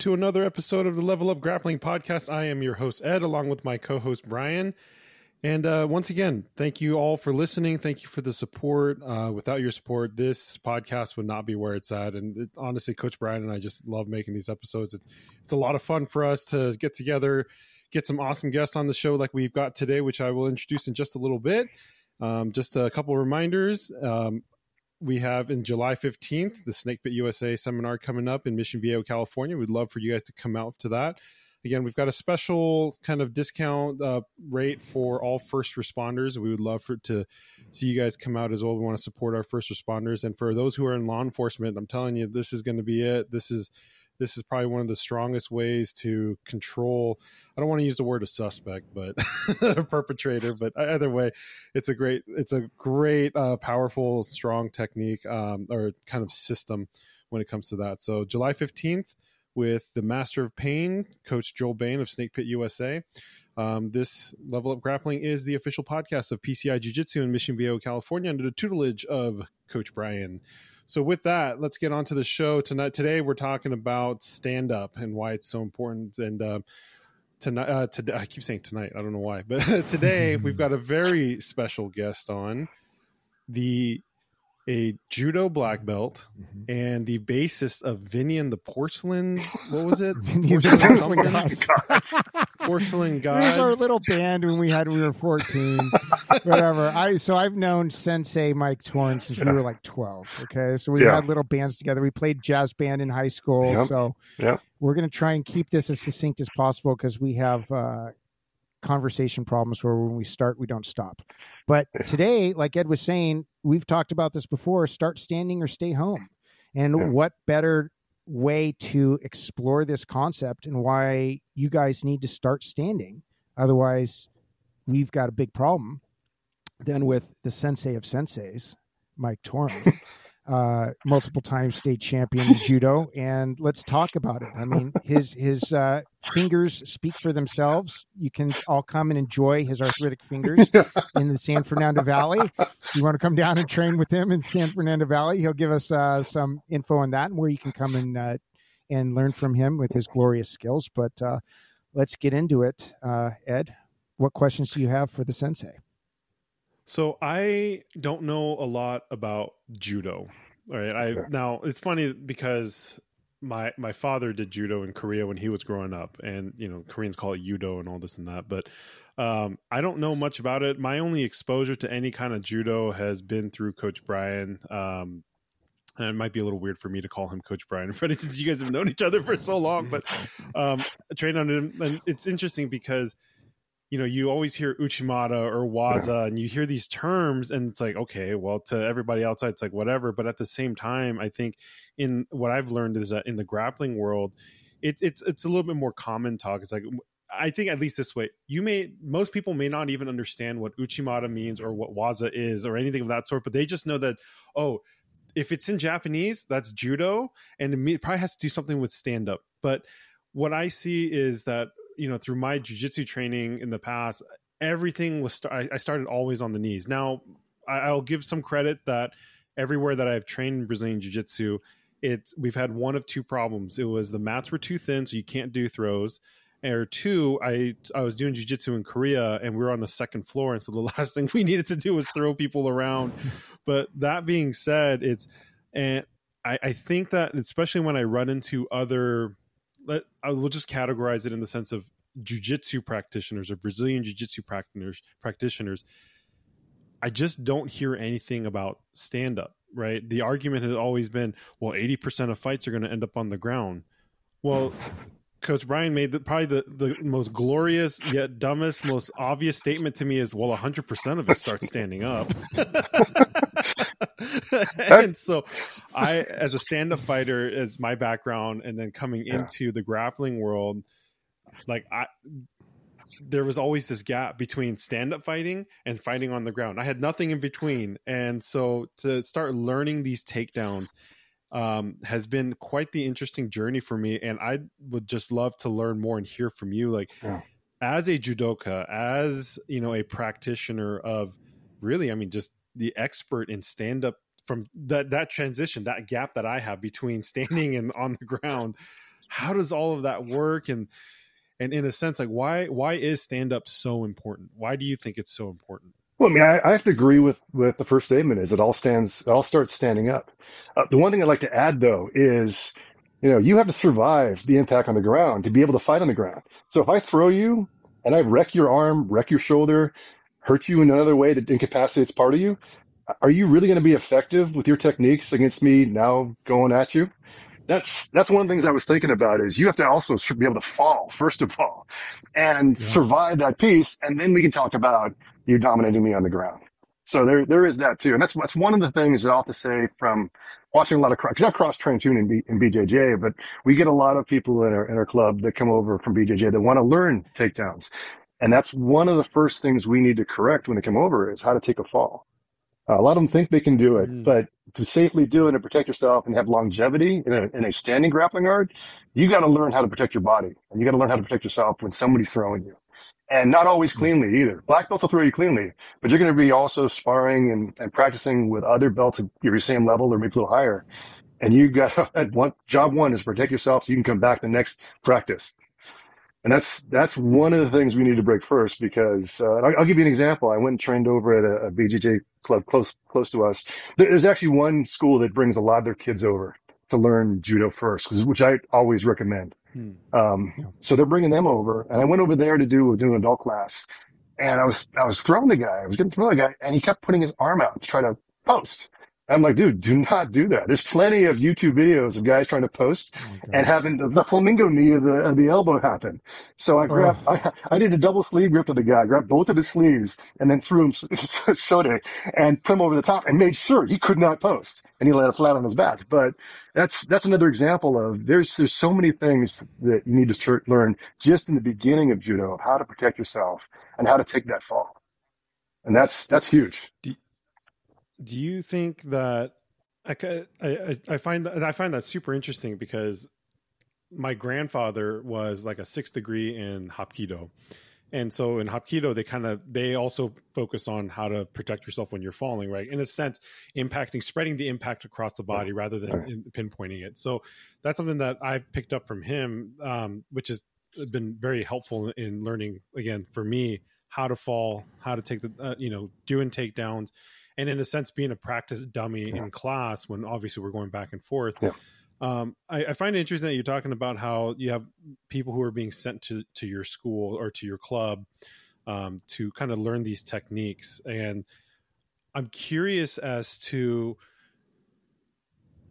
to another episode of the Level Up Grappling Podcast. I am your host, Ed, along with my co host, Bryan. And uh, once again, thank you all for listening. Thank you for the support. Uh, without your support, this podcast would not be where it's at. And it, honestly, Coach Bryan and I just love making these episodes. It's, it's a lot of fun for us to get together, get some awesome guests on the show like we've got today, which I will introduce in just a little bit. Um, just a couple reminders. Um, we have in July 15th the Snake Pit USA seminar coming up in Mission Viejo, California. We'd love for you guys to come out to that. Again, we've got a special kind of discount uh, rate for all first responders. We would love for to see you guys come out as well. We want to support our first responders, and for those who are in law enforcement, I'm telling you, this is going to be it. This is this is probably one of the strongest ways to control i don't want to use the word a suspect but a perpetrator but either way it's a great it's a great uh, powerful strong technique um, or kind of system when it comes to that. So july 15th with the master of pain coach joel bain of snake pit usa um, this level up grappling is the official podcast of pci jiu-jitsu in mission viejo california under the tutelage of coach Bryan so with that, let's get on to the show tonight. Today we're talking about stand up and why it's so important. And uh, tonight, uh, today I keep saying tonight. I don't know why, but today we've got a very special guest on the a judo black belt mm-hmm. and the bassist of Vinny and the Porcelain. What was it? Porcelain, Gods. Porcelain Gods. It was our little band when we had we were fourteen. Whatever. I so I've known Sensei Mike Toren since we were like twelve. Okay, so we yeah. had little bands together. We played jazz band in high school. Yep. So yep. we're gonna try and keep this as succinct as possible because we have. Uh, conversation problems where when we start we don't stop. But today like ed was saying we've talked about this before start standing or stay home. And yeah. what better way to explore this concept and why you guys need to start standing? Otherwise we've got a big problem than with the sensei of senseis mike Toren uh, multiple time state champion in judo, and let's talk about it. I mean, his his uh, fingers speak for themselves. You can all come and enjoy his arthritic fingers in the San Fernando Valley. If you want to come down and train with him in San Fernando Valley, he'll give us uh, some info on that and where you can come and uh, and learn from him with his glorious skills. But uh, let's get into it, uh, Ed. What questions do you have for the sensei? So I don't know a lot about judo. All right. I now it's funny because my my father did judo in Korea when he was growing up, and you know Koreans call it judo and all this and that. But um, I don't know much about it. My only exposure to any kind of judo has been through Coach Bryan. Um, and it might be a little weird for me to call him Coach Bryan, for since you guys have known each other for so long. But um, I trained on him, and it's interesting because you know, you always hear Uchimata or Waza, and you hear these terms, and it's like, okay, well, to everybody outside, it's like whatever. But at the same time, I think in what I've learned is that in the grappling world, it, it's it's a little bit more common talk. It's like I think at least this way, you may most people may not even understand what Uchimata means or what Waza is or anything of that sort, but they just know that oh, if it's in Japanese, that's judo, and it probably has to do something with stand up. But what I see is that you know through my jujitsu training in the past, everything was I started always on the knees. Now I'll give some credit that everywhere that I've trained in Brazilian jiu jitsu, it's we've had one of two problems. It was the mats were too thin, so you can't do throws. Or two, I I was doing jujitsu in Korea and we were on the second floor, and so the last thing we needed to do was throw people around. but that being said, it's and I, I think that especially when I run into other let I will just categorize it in the sense of jujitsu practitioners or Brazilian jiu-jitsu practitioners practitioners. I just don't hear anything about stand up, right? The argument has always been, well, 80% of fights are going to end up on the ground. Well, Coach Bryan made the, probably the, the most glorious yet dumbest, most obvious statement to me is, well, 100% of it starts standing up. and so I, as a stand up fighter, is my background, and then coming yeah. into the grappling world, like I, there was always this gap between stand up fighting and fighting on the ground. I had nothing in between. And so to start learning these takedowns, um, has been quite the interesting journey for me. And I would just love to learn more and hear from you. Like, yeah. as a judoka, as you know, a practitioner of really, I mean, just the expert in stand up from that that transition, that gap that I have between standing and on the ground. how does all of that work and and in a sense like why why is stand up so important why do you think it's so important well, I mean, I, I, have to agree with with the first statement. Is it all stands? It all starts standing up. Uh, the one thing I'd like to add, though, is you know you have to survive the impact on the ground to be able to fight on the ground. So if I throw you and I wreck your arm, wreck your shoulder, hurt you in another way that incapacitates part of you, are you really going to be effective with your techniques against me now going at you? that's that's one of the things I was thinking about is you have to also be able to fall first of all and yeah. survive that piece, and then we can talk about you dominating me on the ground. So there there is that too, and that's that's one of the things that I'll have to say from watching a lot of cross. Cause I cross train too in, B, in BJJ, but we get a lot of people in our in our club that come over from BJJ that want to learn takedowns, and that's one of the first things we need to correct when they come over is how to take a fall. Uh, a lot of them think they can do it, mm. but to safely do it and protect yourself and have longevity in a, in a standing grappling guard, you got to learn how to protect your body and you got to learn how to protect yourself when somebody's throwing you. And not always hmm. cleanly either. Black belts will throw you cleanly, but you're going to be also sparring and, and practicing with other belts at your same level or maybe a little higher. And you got at one job one is protect yourself so you can come back the next practice. And that's that's one of the things we need to break first because uh, I'll, I'll, give you an example. I went and trained over at a, a BJJ club close close to us. There's actually one school that brings a lot of their kids over to learn judo first, which I always recommend. Hmm. Um, yeah. So they're bringing them over, and I went over there to do do an adult class, and I was I was throwing the guy. I was getting to the guy, and he kept putting his arm out to try to post. I'm like, dude, do not do that. There's plenty of YouTube videos of guys trying to post oh and having the, the, flamingo knee of the, of the elbow happen. So I grabbed, oh. I, I did a double sleeve grip of the guy, grabbed both of his sleeves and then threw him shode and put him over the top and made sure he could not post and he landed flat on his back. But that's, that's another example of there's, there's so many things that you need to learn just in the beginning of judo of how to protect yourself and how to take that fall. And that's, that's huge. Do, do you think that I, I, I find that I find that super interesting because my grandfather was like a sixth degree in Hapkido. And so in Hapkido, they kind of they also focus on how to protect yourself when you're falling, right? In a sense, impacting, spreading the impact across the body rather than right. pinpointing it. So that's something that I've picked up from him, um, which has been very helpful in learning again for me how to fall, how to take the uh, you know doing takedowns, and in a sense being a practice dummy yeah. in class when obviously we're going back and forth yeah. um, I, I, find it interesting that you're talking about how you have people who are being sent to to your school or to your club um, to kind of learn these techniques and i'm curious as to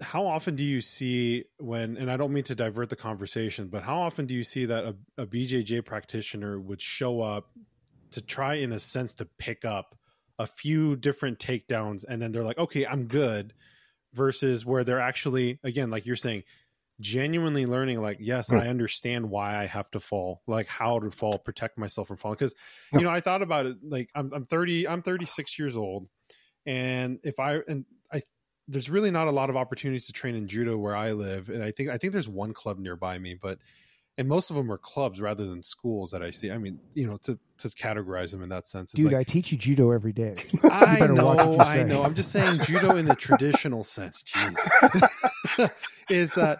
how often do you see when and i don't mean to divert the conversation but how often do you see that a, a bjj practitioner would show up to try in a sense to pick up a few different takedowns and then they're like, okay, I'm good. Versus where they're actually, again, like you're saying, genuinely learning, like, yes, hmm. I understand why I have to fall, like how to fall, protect myself from falling. Because, you know, I thought about it, like, I'm, I'm 30, I'm 36 years old. And if I, and I, there's really not a lot of opportunities to train in judo where I live. And I think, I think there's one club nearby me, but and most of them are clubs rather than schools that I see. I mean, you know, to to categorize them in that sense. Dude, like, I teach you judo every day. I know, I know. I'm just saying judo in a traditional sense. Jeez, is that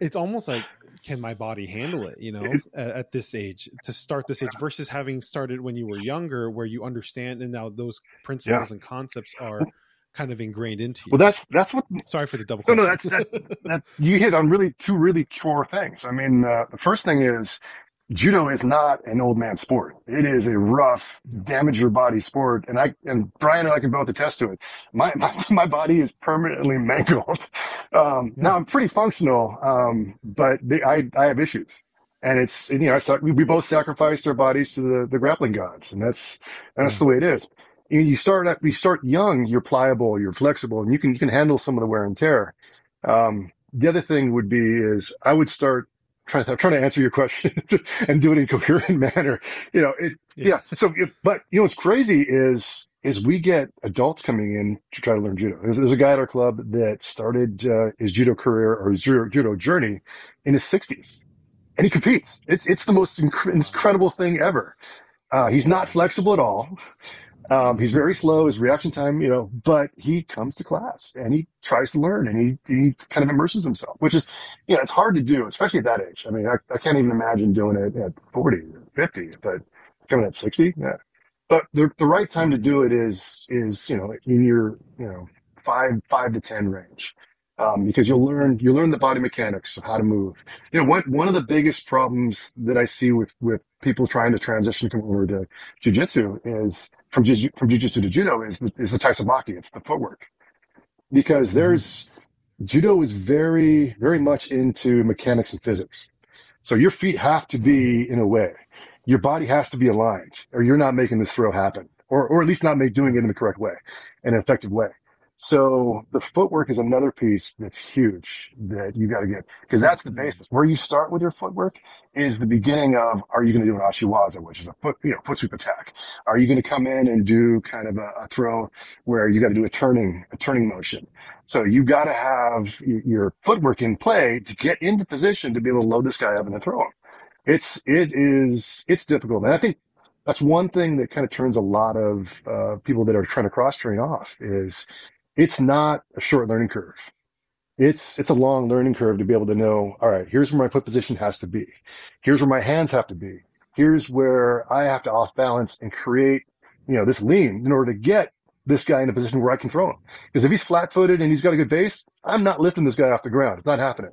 it's almost like can my body handle it? You know, at, at, this age to start this age versus having started when you were younger, where you understand and now those principles yeah. and concepts are kind of ingrained into you. Well, that's that's what. Sorry for the double. No, no, that's that, that, you hit on really two really core things. I mean, uh, the first thing is judo is not an old man sport. It is a rough, damage your body sport, and I and Bryan and I can both attest to it. My my, my body is permanently mangled. Um, now I'm pretty functional, um, but the, I I have issues. And it's, you know, we both sacrificed our bodies to the, the grappling gods, and that's that's yeah. the way it is you start at, you start young, you're pliable, you're flexible, and you can you can handle some of the wear and tear. Um, the other thing would be is I would start trying to trying to answer your question and do it in a coherent manner. You know, it, yeah. yeah. So, but you know, what's crazy is is we get adults coming in to try to learn judo. There's, there's a guy at our club that started uh, his judo career or his judo journey in his 60s, and he competes. It's it's the most inc- incredible thing ever. Uh, he's not flexible at all Um, he's very slow, his reaction time, you know, but he comes to class and he tries to learn and he, he kind of immerses himself, which is, you know, it's hard to do, especially at that age. I mean, I, I can't even imagine doing it at 40, or 50, but coming at 60. Yeah. But the, the right time to do it is, is, you know, in your, you know, five, five to 10 range um, because you'll learn you learn the body mechanics of how to move. You know, what one of the biggest problems that I see with with people trying to transition come over to jujitsu is from jiu, from jujitsu to judo is the, is the tai sabaki. It's the footwork because mm-hmm. there's judo is very very much into mechanics and physics. So your feet have to be in a way. Your body has to be aligned, or you're not making this throw happen, or or at least not make, doing it in the correct way, in an effective way. So the footwork is another piece that's huge that you got to get because that's the basis. Where you start with your footwork is the beginning of are you going to do an ashiwaza, which is a foot, you know, foot sweep attack? Are you going to come in and do kind of a, a throw where you got to do a turning, a turning motion? So you got to have your footwork in play to get into position to be able to load this guy up and throw him. It's, it is, it's difficult. And I think that's one thing that kind of turns a lot of uh, people that are trying to cross train off is it's not a short learning curve. It's, it's a long learning curve to be able to know, all right, here's where my foot position has to be. Here's where my hands have to be. Here's where I have to off balance and create, you know, this lean in order to get this guy in a position where I can throw him. Because if he's flat footed and he's got a good base, I'm not lifting this guy off the ground. It's not happening.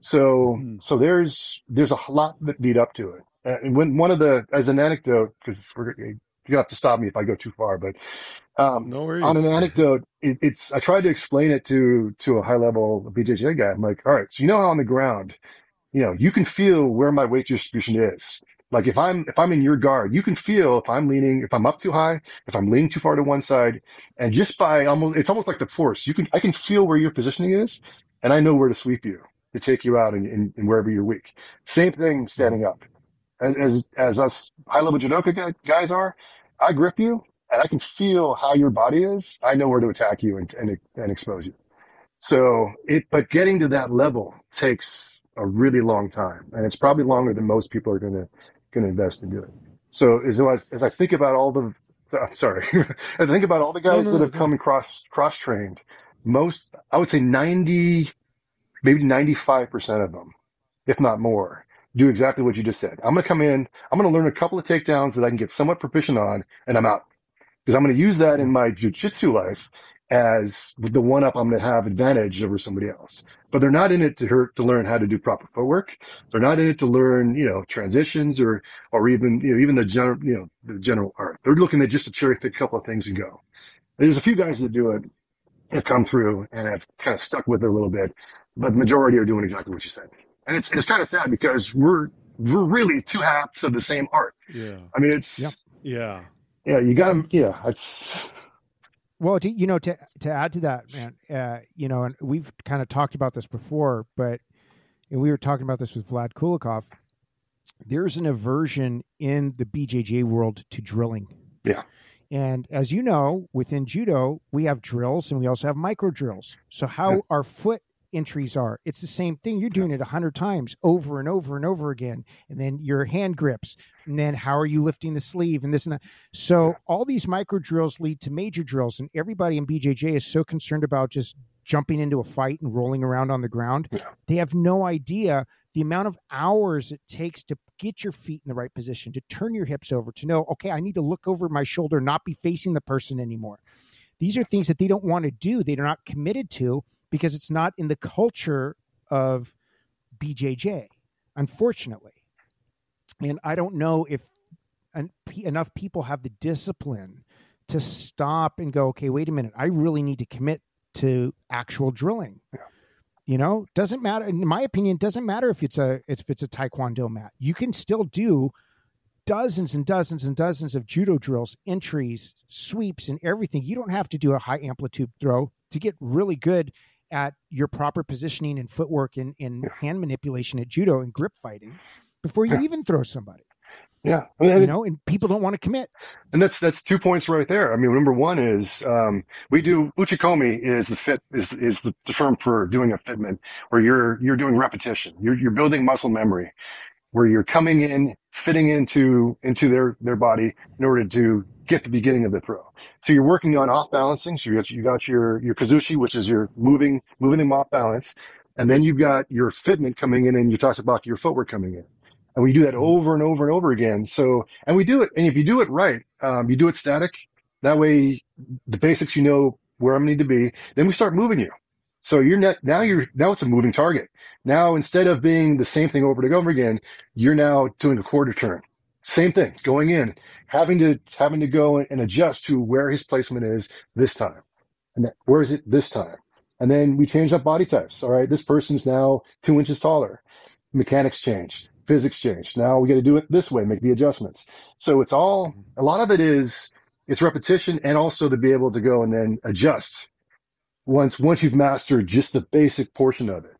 So, mm-hmm. so there's, there's a lot that lead up to it. And when one of the, as an anecdote, because gonna have to stop me if I go too far, but um, no worries. On an anecdote, it, it's I tried to explain it to to a high level BJJ guy. I'm like, all right, so you know how on the ground, you know, you can feel where my weight distribution is. Like if I'm if I'm in your guard, you can feel if I'm leaning, if I'm up too high, if I'm leaning too far to one side, and just by almost, it's almost like the force. You can I can feel where your positioning is, and I know where to sweep you to take you out and, wherever you're weak. Same thing standing up. As as, as us high level judoka guys are, I grip you, and I can feel how your body is, I know where to attack you and, and, and expose you. So it, but getting to that level takes a really long time, and it's probably longer than most people are going to going to invest in doing. So as I, as I think about all the, I'm sorry, as I think about all the guys no, no, that have no. come cross cross trained, most I would say ninety, maybe ninety five percent of them, if not more, do exactly what you just said. I'm going to come in, I'm going to learn a couple of takedowns that I can get somewhat proficient on, and I'm out because I'm going to use that in my jujitsu life as the one up I'm going to have advantage over somebody else. But they're not in it to hurt, to learn how to do proper footwork. They're not in it to learn, you know, transitions or, or even, you know, even the general, you know, the general art. They're looking at just a cherry pick a couple of things and go. There's a few guys that do it, have come through and have kind of stuck with it a little bit, but the majority are doing exactly what you said. And it's, it's kind of sad because we're, we're really two halves of the same art. Yeah. I mean, it's, yeah. Yeah yeah, you got to, yeah. It's, well, to, you know, to to add to that, man, uh, you know, and we've kind of talked about this before, but and we were talking about this with Vlad Kulikov. There's an aversion in the BJJ world to drilling. Yeah. And as you know, within judo, we have drills and we also have micro drills. So how yeah. our foot entries are. It's the same thing. You're doing it a hundred times over and over and over again. And then your hand grips. And then how are you lifting the sleeve and this and that. So all these micro drills lead to major drills. And everybody in BJJ is so concerned about just jumping into a fight and rolling around on the ground. They have no idea the amount of hours it takes to get your feet in the right position, to turn your hips over, to know, okay, I need to look over my shoulder, not be facing the person anymore. These are things that they don't want to do. They're not committed to because it's not in the culture of BJJ, unfortunately. And I don't know if enough people have the discipline to stop and go, okay, wait a minute, I really need to commit to actual drilling. Yeah. You know, doesn't matter. In my opinion, doesn't matter if it's a if it's a taekwondo mat. You can still do dozens and dozens and dozens of judo drills, entries, sweeps, and everything. You don't have to do a high amplitude throw to get really good at your proper positioning and footwork and, and hand manipulation at judo and grip fighting before you even throw somebody. Yeah, you know, and people don't want to commit. And that's that's two points right there. I mean, number one is um, we do Uchikomi is the fit is is the, the term for doing a fitment where you're you're doing repetition. You're you're building muscle memory, where you're coming in, fitting into into their their body in order to get the beginning of the throw. So you're working on off balancing. So you got you got your your kuzushi, which is your moving moving them off balance, and then you've got your fitment coming in, and you talked about your footwork coming in. And we do that over and over and over again. So, and we do it, and if you do it right, um, you do it static. That way, the basics you know where I'm need to be. Then we start moving you. So you're not, now you're, now it's a moving target. Now instead of being the same thing over and over again, you're now doing a quarter turn. Same thing, going in, having to, having to go and adjust to where his placement is this time. And that, where is it this time? And then we change up body types. All right. This person's now two inches taller. Mechanics change, physics change. Now we got to do it this way, make the adjustments. So it's all, mm-hmm. a lot of it is, it's repetition and also to be able to go and then adjust once once you've mastered just the basic portion of it.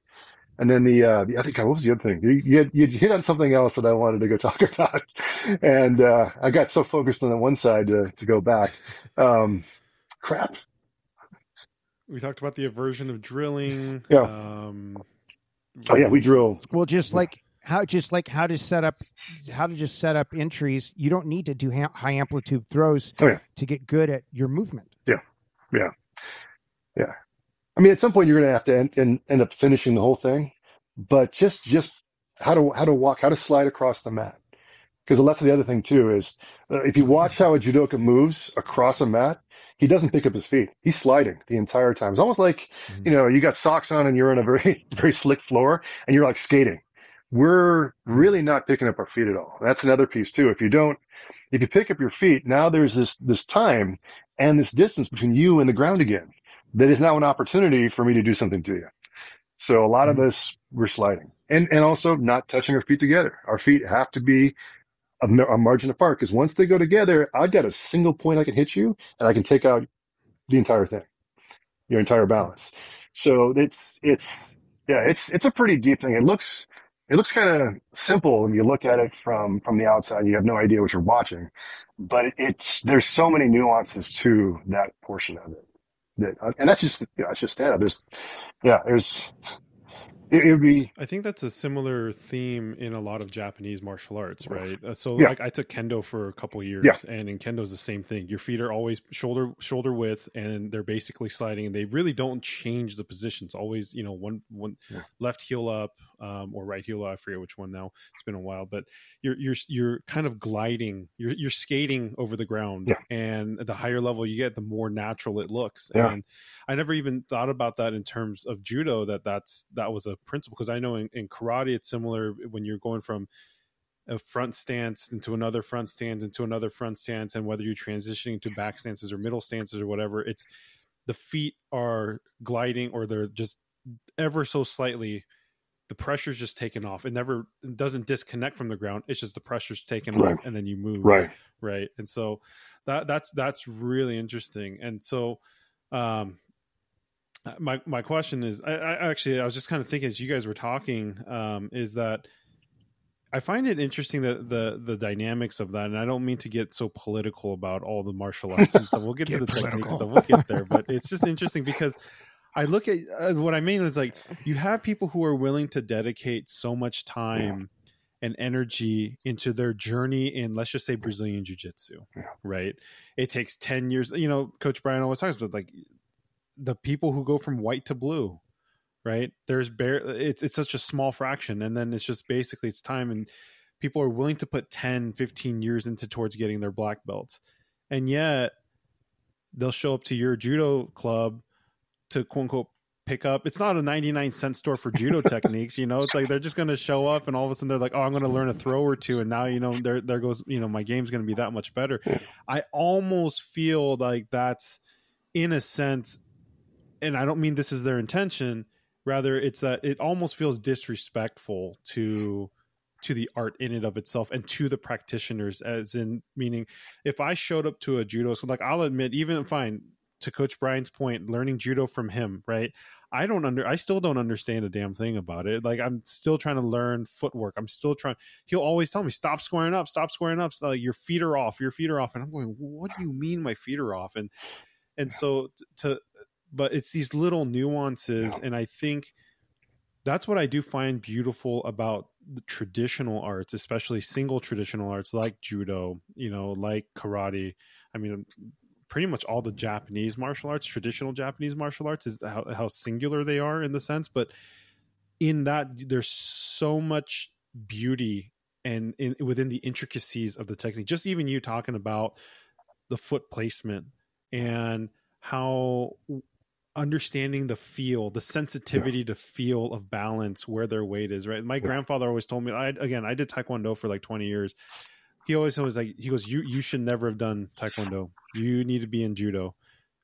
And then the uh, the other God, what was the other thing? You, you, had, you hit on something else that I wanted to go talk about, and uh, I got so focused on the one side to to go back. Um, crap. We talked about the aversion of drilling. Yeah. Um, Oh yeah, we drill. Well, just like how just like how to set up how to just set up entries. You don't need to do ha- high amplitude throws Oh, yeah. to get good at your movement. I mean, at some point you're going to have to end, end, end up finishing the whole thing, but just just how to how to walk, how to slide across the mat. Because that's the other thing too is uh, if you watch how a judoka moves across a mat, he doesn't pick up his feet. He's sliding the entire time. It's almost like Mhm. you know you got socks on and you're on a very very slick floor and you're like skating. We're really not picking up our feet at all. That's another piece too. If you don't, if you pick up your feet, now there's this this time and this distance between you and the ground again that is now an opportunity for me to do something to you. So a lot of mm-hmm. us, we're sliding and, and also not touching our feet together. Our feet have to be a, a margin apart because once they go together, I've got a single point I can hit you and I can take out the entire thing, your entire balance. So it's, it's, yeah, it's, it's a pretty deep thing. It looks, it looks kind of simple when you look at it from, from the outside. You have no idea what you're watching, but it's, there's so many nuances to that portion of it that, and that's just, you know, that's just stand up. There's, yeah, there's, it, it would be, I think that's a similar theme in a lot of Japanese martial arts, right? Uh, So, Yeah. like, I took kendo for a couple years, Yeah. and in kendo is the same thing. Your feet are always shoulder shoulder width, and they're basically sliding, and they really don't change the positions. Always, you know, one one Yeah. left heel up um, or right heel. I forget which one now. It's been a while, but you're you're you're kind of gliding. You're you're skating over the ground, Yeah. and the higher level you get, the more natural it looks. Yeah. And I never even thought about that in terms of judo. That that's that was a principle because I know in, in karate it's similar when you're going from a front stance into another front stance into another front stance, and whether you're transitioning to back stances or middle stances or whatever, it's the feet are gliding or they're just ever so slightly. The pressure's just taken off. It never it doesn't disconnect from the ground. It's just the pressure's taken Right. off, and then you move right. right and so that that's that's really interesting and so um my my question is I, I actually i was just kind of thinking as you guys were talking um is that i find it interesting that the the dynamics of that and i don't mean to get so political about all the martial arts and stuff we'll get, to Get the techniques political. stuff we'll get there but it's just interesting because I look at uh, what I mean is like you have people who are willing to dedicate so much time and energy into their journey in let's just say Brazilian jiu-jitsu, Yeah. right? It takes 10 years, you know, coach Bryan always talks about like the people who go from white to blue, right? There's bare it's it's such a small fraction and then it's just basically it's time and people are willing to put 10, 15 years into towards getting their black belts. And yet they'll show up to your judo club to quote unquote pick up. It's not a 99 cent store for judo techniques, you know. It's like they're just going to show up and all of a sudden they're like, "Oh, I'm going to learn a throw or two and now, you know, there there goes, you know, my game's going to be that much better." I almost feel like that's in a sense and I don't mean this is their intention, rather it's that it almost feels disrespectful to to the art in and of itself and to the practitioners as in meaning if I showed up to a judo so like I'll admit even fine to coach Bryan's point learning judo from him right? I don't under I still don't understand a damn thing about it. Like I'm still trying to learn footwork. I'm still trying he'll always tell me stop squaring up stop squaring up. So, like your feet are off your feet are off. And I'm going what do you mean my feet are off? And and so t- to but it's these little nuances and I think that's what I do find beautiful about the traditional arts, especially single traditional arts like judo, you know, like karate. I mean, pretty much all the Japanese martial arts, traditional Japanese martial arts, is how, how singular they are in the sense. But in that, there's so much beauty and in, within the intricacies of the technique. Just even you talking about the foot placement and how understanding the feel, the sensitivity yeah. to feel of balance, where their weight is. Right. My yeah. grandfather always told me. I again, I did taekwondo for like twenty years. He always was like, he goes, "You you should never have done taekwondo. You need to be in judo."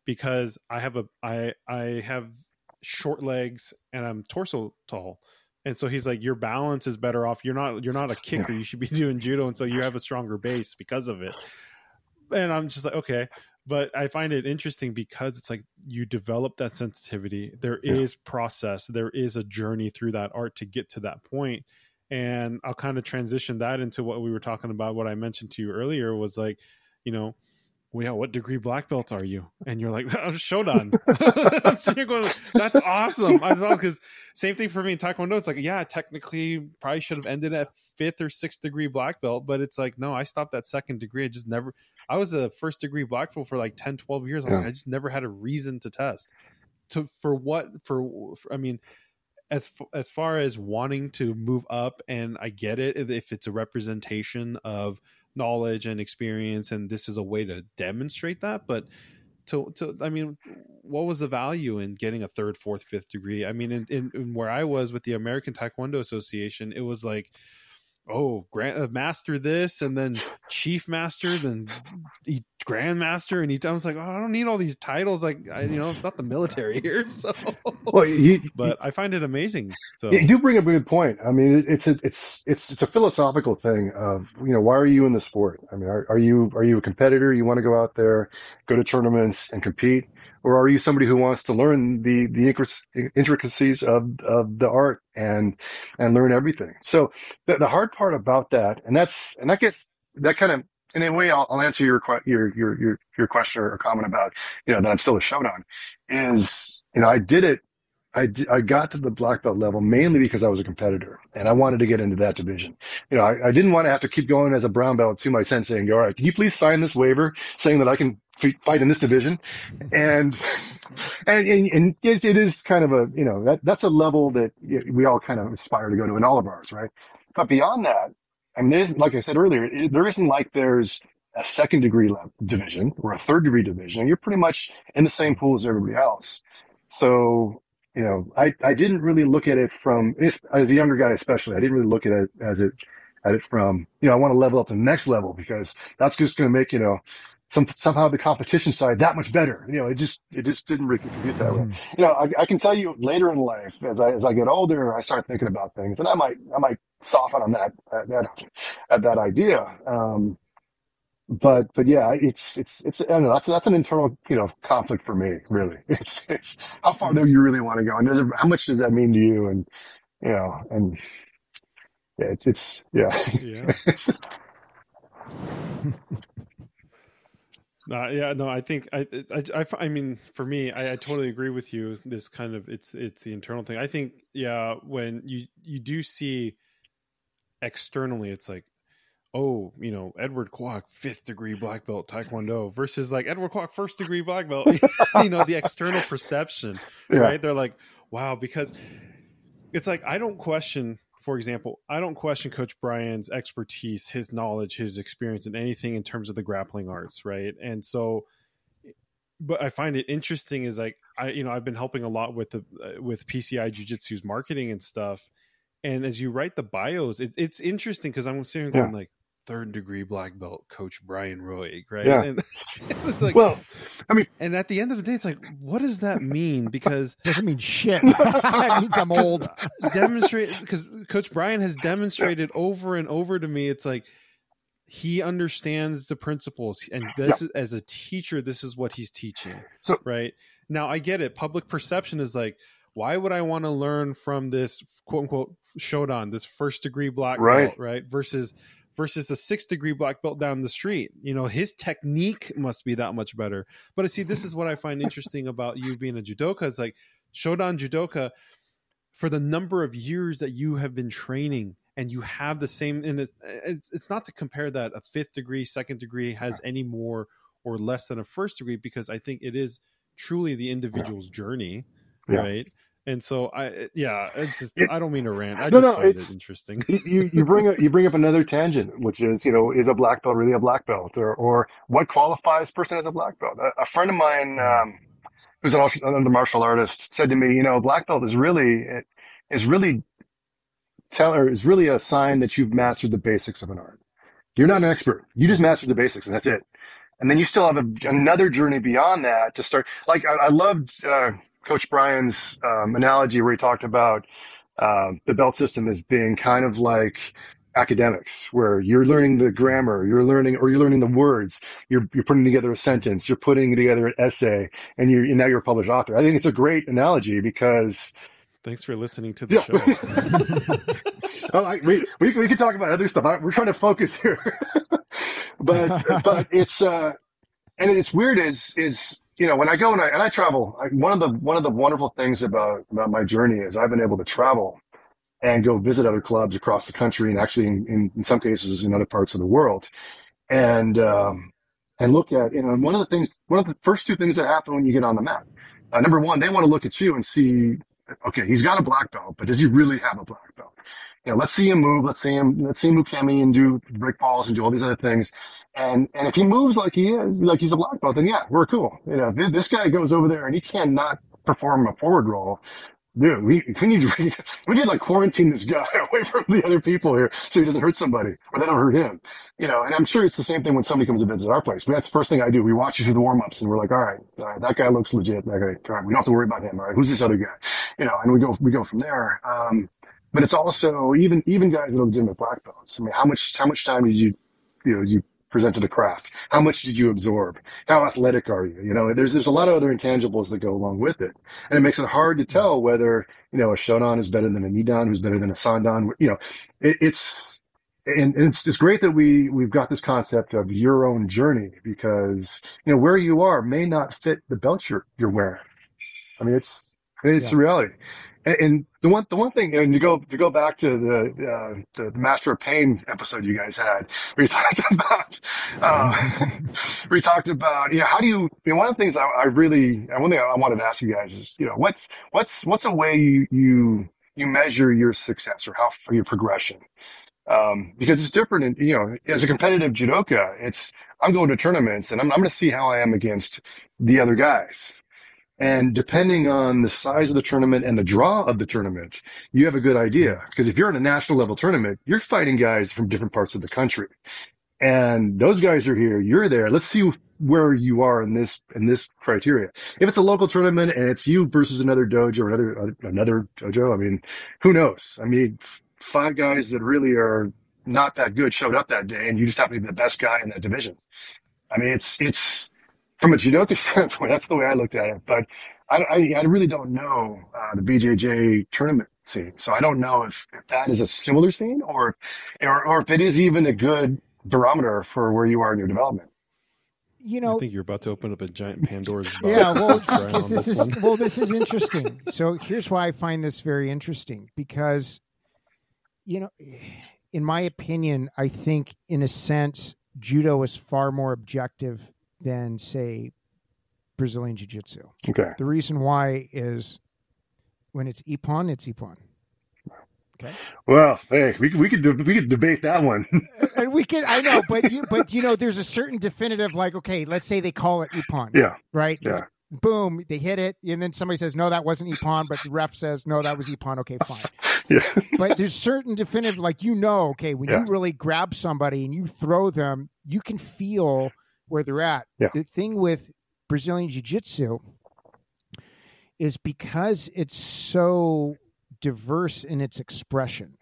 Because I have a I I have short legs and I'm torso tall. And so he's like, your balance is better off. You're not you're not a kicker. You should be doing judo, and so you have a stronger base because of it. And I'm just like, okay but I find it interesting because it's like you develop that sensitivity. there is process, there is a journey through that art to get to that point. And I'll kind of transition that into what we were talking about. What I mentioned to you earlier was like, you know, well, yeah, what degree black belt are you? And you're like, oh, Shodan. I'm sitting here going, that's awesome. I was because same thing for me in Taekwondo. It's like, yeah, technically probably should have ended at fifth or sixth degree black belt, but it's like, no, I stopped at second degree. I just never, I was a first degree black belt for like 10, 12 years. I was yeah. like, I just never had a reason to test. To for what for, for I mean, as as far as wanting to move up, and I get it if it's a representation of knowledge and experience, and this is a way to demonstrate that, but. To, to I mean, what was the value in getting a third, fourth, fifth degree? I mean, in, in, in where I was with the American Taekwondo Association, it was like, oh grand uh, master this and then chief master then grandmaster. And he I was like oh, I don't need all these titles. Like I, you know it's not the military here so. Well you, but I find it amazing so. You do bring up a good point. I mean it's a, it's it's it's a philosophical thing of you know why are you in the sport? I mean are, are you are you a competitor? You want to go out there go to tournaments and compete or are you somebody who wants to learn the the intricacies of of the art and and learn everything? So the, the hard part about that, and that's and that gets that kind of in a way, I'll, I'll answer your your your your your question or comment about you know that I'm still a Shodan is you know I did it I, I got to the black belt level mainly because I was a competitor and I wanted to get into that division. You know, I, I didn't want to have to keep going as a brown belt to my sensei and go, all right, can you please sign this waiver saying that I can fight in this division? And, and, and, and it, it is kind of a, you know, that, that's a level that we all kind of aspire to go to in all of ours, right? But beyond that, I mean, there's, like I said earlier, it, there isn't like there's a second degree division or a third degree division. You're pretty much in the same pool as everybody else. So you know, I, I didn't really look at it from as a younger guy, especially. I didn't really look at it as it at it from you know I want to level up to the next level because that's just going to make you know some somehow the competition side that much better. You know, it just it just didn't really compute that way. Mm. You know, I, I can tell you later in life as I as I get older, I start thinking about things, and I might I might soften on that at that at that idea. Um, but but yeah, it's it's it's I don't know, that's that's an internal you know conflict for me really. It's it's how far do you really want to go, and does it, how much does that mean to you, and you know, and yeah, it's it's yeah. Yeah. Uh, yeah, no, I think I, I, I, I mean, for me, I, I, totally agree with you. This kind of it's it's the internal thing. I think, yeah, when you you do see externally, it's like, oh, you know, Edward Kwok, fifth degree mm-hmm. black belt Taekwondo mm-hmm. versus like Edward Kwok, first degree black belt. you know, the external perception, yeah. right? They're like, wow, because it's like I don't question, for example, I don't question Coach Bryan's expertise, his knowledge, his experience in anything in terms of the grappling arts, right? And so, eh, but I find it interesting is like I, you know, I've been helping a lot with the uh, with PCI Jiu Jitsu's marketing and stuff. And as you write the bios, it, it's interesting because I'm sitting going yeah. like, third degree black belt coach Bryan Roig, right? Yeah. And it's like, well, I mean, and at the end of the day, it's like, what does that mean? Because doesn't mean shit. it means I'm old. Demonstrate because Coach Bryan has demonstrated over and over to me. It's like he understands the principles, and this yeah. as a teacher, this is what he's teaching. So, right now, I get it. Public perception is like why would I want to learn from this quote unquote Shodan, this first degree black right. belt, right? Versus versus the six degree black belt down the street. You know, his technique must be that much better. But I see, this is what I find interesting about you being a judoka. It's like Shodan judoka for the number of years that you have been training and you have the same and it's it's, it's not to compare that a fifth degree second degree has any more or less than a first degree because i think it is truly the individual's journey Yeah. right and so i yeah it's just It- i don't mean to rant i No, just no, find it interesting you, you bring up you bring up another tangent, which is you know is a black belt really a black belt, or or what qualifies person as a black belt? A, a friend of mine um, who's an another martial artist said to me, you know, black belt is really is really tell or is really a sign that you've mastered the basics of an art. You're not an expert. You just mastered the basics, and that's it. And then you still have a, another journey beyond that to start. Like I, I loved uh, Coach Bryan's um, analogy where he talked about um, the belt system as being kind of like academics, where you're learning the grammar, you're learning, or you're learning the words, you're you're putting together a sentence, you're putting together an essay, and you and now you're a published author. I think it's a great analogy because thanks for listening to the Yeah. show oh, I, we, we we can talk about other stuff. I, we're trying to focus here, but but it's uh, and it's weird is is you know when I go and I and I travel. I, one of the one of the wonderful things about about my journey is I've been able to travel and go visit other clubs across the country and actually in, in, in some cases in other parts of the world, and um, and look at you know one of the things one of the first two things that happen when you get on the mat. Uh, number one, they want to look at you and see okay, he's got a black belt, but does he really have a black belt? You know, let's see him move. Let's see him, let's see him move Kemi and do break falls and do all these other things. And, and if he moves like he is, like he's a black belt, then yeah, we're cool. You know, this, this guy goes over there and he cannot perform a forward roll. Dude, we, we need to, we need like quarantine this guy away from the other people here so he doesn't hurt somebody or they don't hurt him. You know, and I'm sure it's the same thing when somebody comes to visit our place. But That's the first thing I do. We watch you through the warm ups and we're like, all right, all right, that guy looks legit. That guy, all right, we don't have to worry about him. All right, who's this other guy? You know, and we go, we go from there. Um, but it's also even, even guys that are legitimate black belts. I mean, how much, how much time did you, you know, you present to the craft? How much did you absorb? How athletic are you? You know, there's, there's a lot of other intangibles that go along with it. And it makes it hard to tell whether, you know, a Shodan is better than a Nidan, who's better than a Sandan. You know, it, it's, and, and it's, it's great that we, we've got this concept of your own journey because, you know, where you are may not fit the belt you're, you're wearing. I mean, it's, it's Yeah. the reality. And, and the one, the one thing, and to go, to go back to the, uh, the Master of Pain episode you guys had, where you talked about, uh, we talked about, you know, how do you, you know, one of the things I, I really, and one thing I wanted to ask you guys is, you know, what's, what's, what's a way you, you, you measure your success or how, or your progression? Um, because it's different. And, you know, as a competitive judoka, it's, I'm going to tournaments and I'm, I'm going to see how I am against the other guys. And depending on the size of the tournament and the draw of the tournament, you have a good idea. Because if you're in a national level tournament, you're fighting guys from different parts of the country. And those guys are here, you're there. Let's see where you are in this, in this criteria. If it's a local tournament and it's you versus another dojo or another, another dojo, I mean, who knows? I mean, five guys that really are not that good showed up that day and you just happen to be the best guy in that division. I mean, it's, it's, from a judoka standpoint, that's the way I looked at it. But I, I, I really don't know uh, the BJJ tournament scene, so I don't know if, if that is a similar scene or, or or if it is even a good barometer for where you are in your development. You know, I think you're about to open up a giant Pandora's box. yeah, well, because this this is well, this is interesting. So here's why I find this very interesting because, you know, in my opinion, I think in a sense judo is far more objective than say Brazilian Jiu Jitsu. Okay. The reason why is when it's ippon, it's ippon. Okay. Well, hey, we could we could we could debate that one. Uh, and we could, I know, but you, but you know, there's a certain definitive, like, okay, let's say they call it ippon, yeah. right? Yeah. It's boom, they hit it, and then somebody says, no, that wasn't ippon, but the ref says, no, that was ippon. Okay, fine. Yeah. but there's certain definitive, like you know, okay, when Yeah. you really grab somebody and you throw them, you can feel where they're at. Yeah. The thing with Brazilian Jiu Jitsu is because it's so diverse in its expression.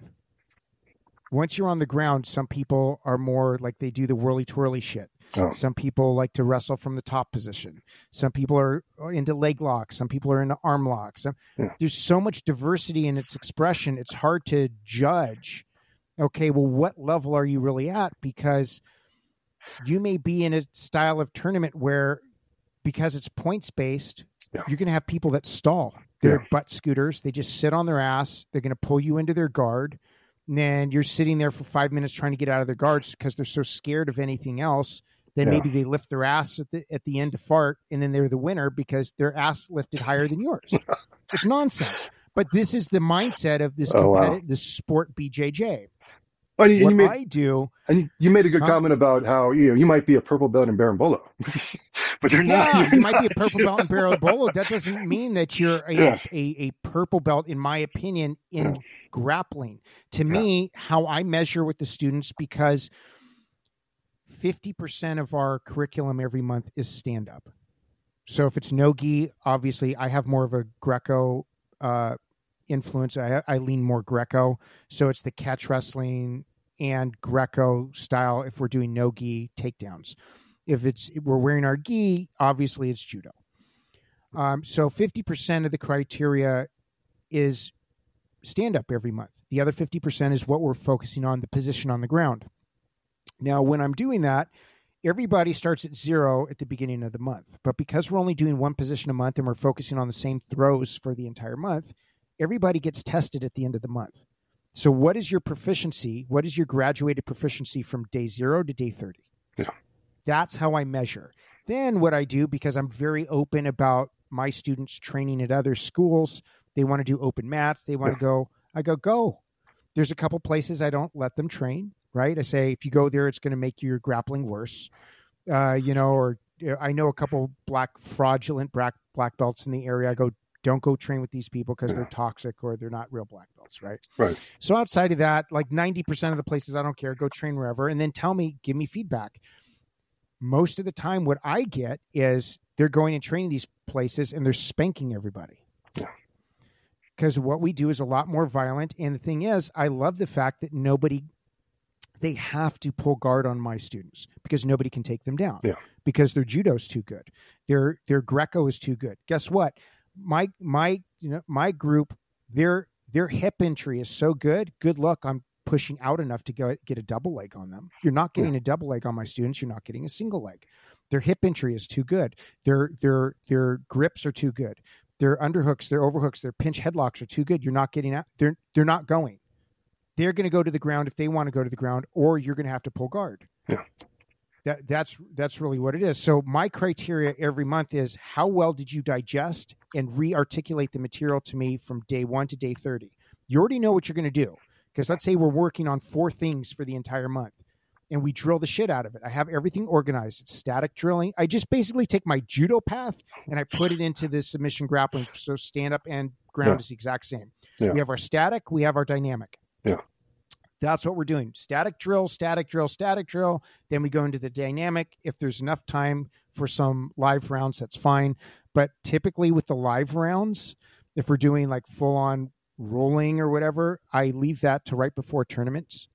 Once you're on the ground, some people are more like they do the whirly twirly shit. Oh. Some people like to wrestle from the top position. Some people are uh, into leg locks. Some people are into arm locks. Yeah. There's so much diversity in its expression. It's hard to judge. Okay, well, what level are you really at? Because you may be in a style of tournament where, because it's points based, Yeah. you're going to have people that stall. They're Yeah. butt scooters. They just sit on their ass. They're going to pull you into their guard. And then you're sitting there for five minutes trying to get out of their guards because they're so scared of anything else. Then Yeah. maybe they lift their ass at the, at the end to fart, and then they're the winner because their ass lifted higher than yours. it's nonsense. But this is the mindset of this Oh, wow. competitive, this sport BJJ. You, What you made I do, and you- made a good Huh? comment about how you know you might be a purple belt in Berimbolo, but you're not. yeah, You're you might be a purple belt in Berimbolo. That doesn't mean that you're a, Yeah. a, a purple belt, in my opinion, in Yeah. grappling. To me, how I measure with the students, because 50% of our curriculum every month is stand up. So if it's no gi, obviously I have more of a Greco uh, influence. I, I lean more Greco. So it's the catch wrestling and Greco style if we're doing no gi takedowns. If it's if we're wearing our gi, obviously it's judo. Um, so 50% of the criteria is stand up every month. The other 50% is what we're focusing on, the position on the ground. Now, when I'm doing that, everybody starts at zero at the beginning of the month. But because we're only doing one position a month and we're focusing on the same throws for the entire month, everybody gets tested at the end of the month. So, what is your proficiency? What is your graduated proficiency from day zero to day 30? Yeah. That's how I measure. Then, what I do, because I'm very open about my students training at other schools, they want to do open mats, they want Yeah. to go, I go, go. There's a couple places I don't let them train, right? I say, if you go there, it's going to make your grappling worse. Uh, you know, or I know a couple black fraudulent black black belts in the area. I go, don't go train with these people because they're toxic or they're not real black belts, right? Right. So outside of that, like 90% of the places I don't care, go train wherever and then tell me, give me feedback. Most of the time what I get is they're going and training these places and they're spanking everybody. Yeah. Because what we do is a lot more violent. And the thing is, I love the fact that nobody they have to pull guard on my students because nobody can take them down. Yeah. Because their judo's too good. Their their Greco is too good. Guess what? My my you know my group, their their hip entry is so good. Good luck. I'm pushing out enough to go get a double leg on them. You're not getting a double leg on my students. You're not getting a single leg. Their hip entry is too good. Their their their grips are too good. Their underhooks, their overhooks, their pinch headlocks are too good. You're not getting out. They're they're not going. They're going to go to the ground if they want to go to the ground, or you're going to have to pull guard. Yeah. That that's that's really what it is. So my criteria every month is how well did you digest and re-articulate the material to me from day one to day thirty. You already know what you're going to do because let's say we're working on four things for the entire month and we drill the shit out of it. I have everything organized. It's static drilling. I just basically take my judo path and I put it into the submission grappling. So stand up and ground Yeah. is the exact same. Yeah. We have our static, we have our dynamic. Yeah. That's what we're doing. Static drill, static drill, static drill. Then we go into the dynamic. If there's enough time for some live rounds, that's fine. But typically with the live rounds, if we're doing like full on rolling or whatever, I leave that to right before tournaments.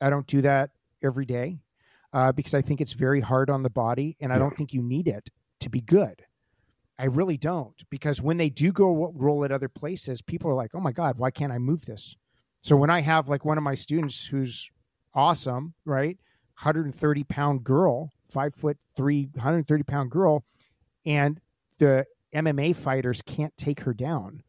I don't do that every day uh, because I think it's very hard on the body, and I don't think you need it to be good. I really don't because when they do go roll at other places, people are like, "Oh my god, why can't I move this?" So when I have like one of my students who's awesome, right, 130 pound girl, five foot three, 130 pound girl, and the MMA fighters can't take her down.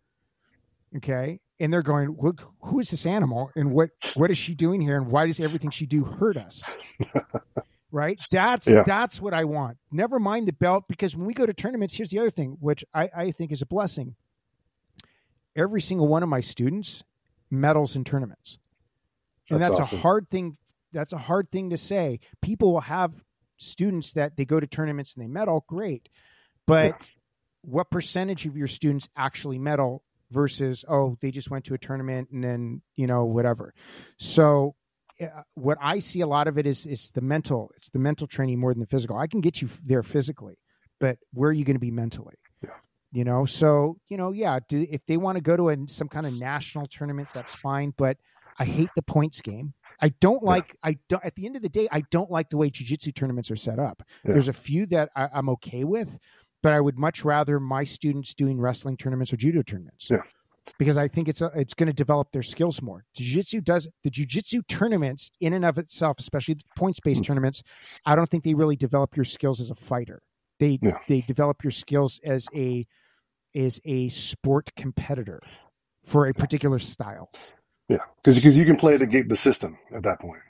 Okay. And they're going, what, who is this animal? And what, what is she doing here? And why does everything she do hurt us? right. That's, Yeah. that's what I want. Never mind the belt, because when we go to tournaments, here's the other thing, which I, I think is a blessing. Every single one of my students medals in tournaments. And That's that's awesome. a hard thing. That's a hard thing to say. People will have students that they go to tournaments and they medal, great. But what percentage of your students actually medal versus oh they just went to a tournament and then you know whatever so uh, what i see a lot of it is is the mental it's the mental training more than the physical i can get you there physically but where are you going to be mentally Yeah. You know so you know yeah do, if they want to go to a, some kind of national tournament that's fine but i hate the points game i don't Yeah. like i don't at the end of the day i don't like the way jiu-jitsu tournaments are set up Yeah. there's a few that I, i'm okay with but I would much rather my students doing wrestling tournaments or judo tournaments. Yeah. Because I think it's a, it's going to develop their skills more. Jiu-jitsu does the jiu-jitsu tournaments in and of itself, especially the points-based Mm. tournaments. I don't think they really develop your skills as a fighter. They Yeah. they develop your skills as a is a sport competitor for a particular style. Yeah, because because you can play the game, the system at that point.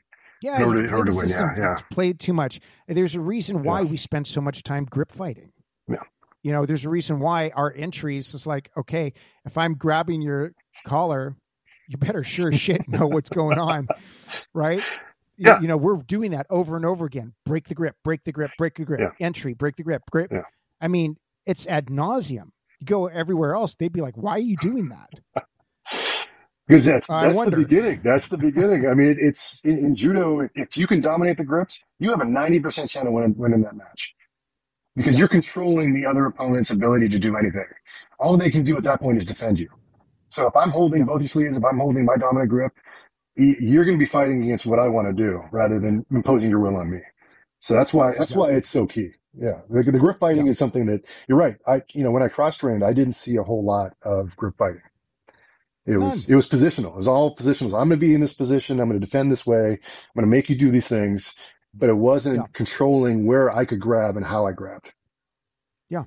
Yeah, In order order to win, yeah, system. yeah. Played too much. There's a reason why Yeah. we spend so much time grip fighting. Yeah. You know, there's a reason why our entries is like, okay, if I'm grabbing your collar, you better sure shit know what's going on, right? You- Yeah. You know, we're doing that over and over again. Break the grip, break the grip, break the grip, Yeah. entry, break the grip, grip. Yeah. I mean, it's ad nauseum. You go everywhere else, they'd be like, why are you doing that? Because that's that's the beginning. That's the beginning. I mean, it, it's in, in judo. If you can dominate the grips, you have a ninety percent chance of winning, winning that match because you're controlling the other opponent's ability to do anything. All they can do at that point is defend you. So if I'm holding both your sleeves, if I'm holding my dominant grip, you're going to be fighting against what I want to do rather than imposing your will on me. So that's why that's why it's so key. Yeah, the, the grip fighting is something that you're right. I you know when I cross trained, I didn't see a whole lot of grip fighting. It was it was positional. It was all positional. I'm going to be in this position. I'm going to defend this way. I'm going to make you do these things. But it wasn't Yeah. controlling where I could grab and how I grabbed. Yeah.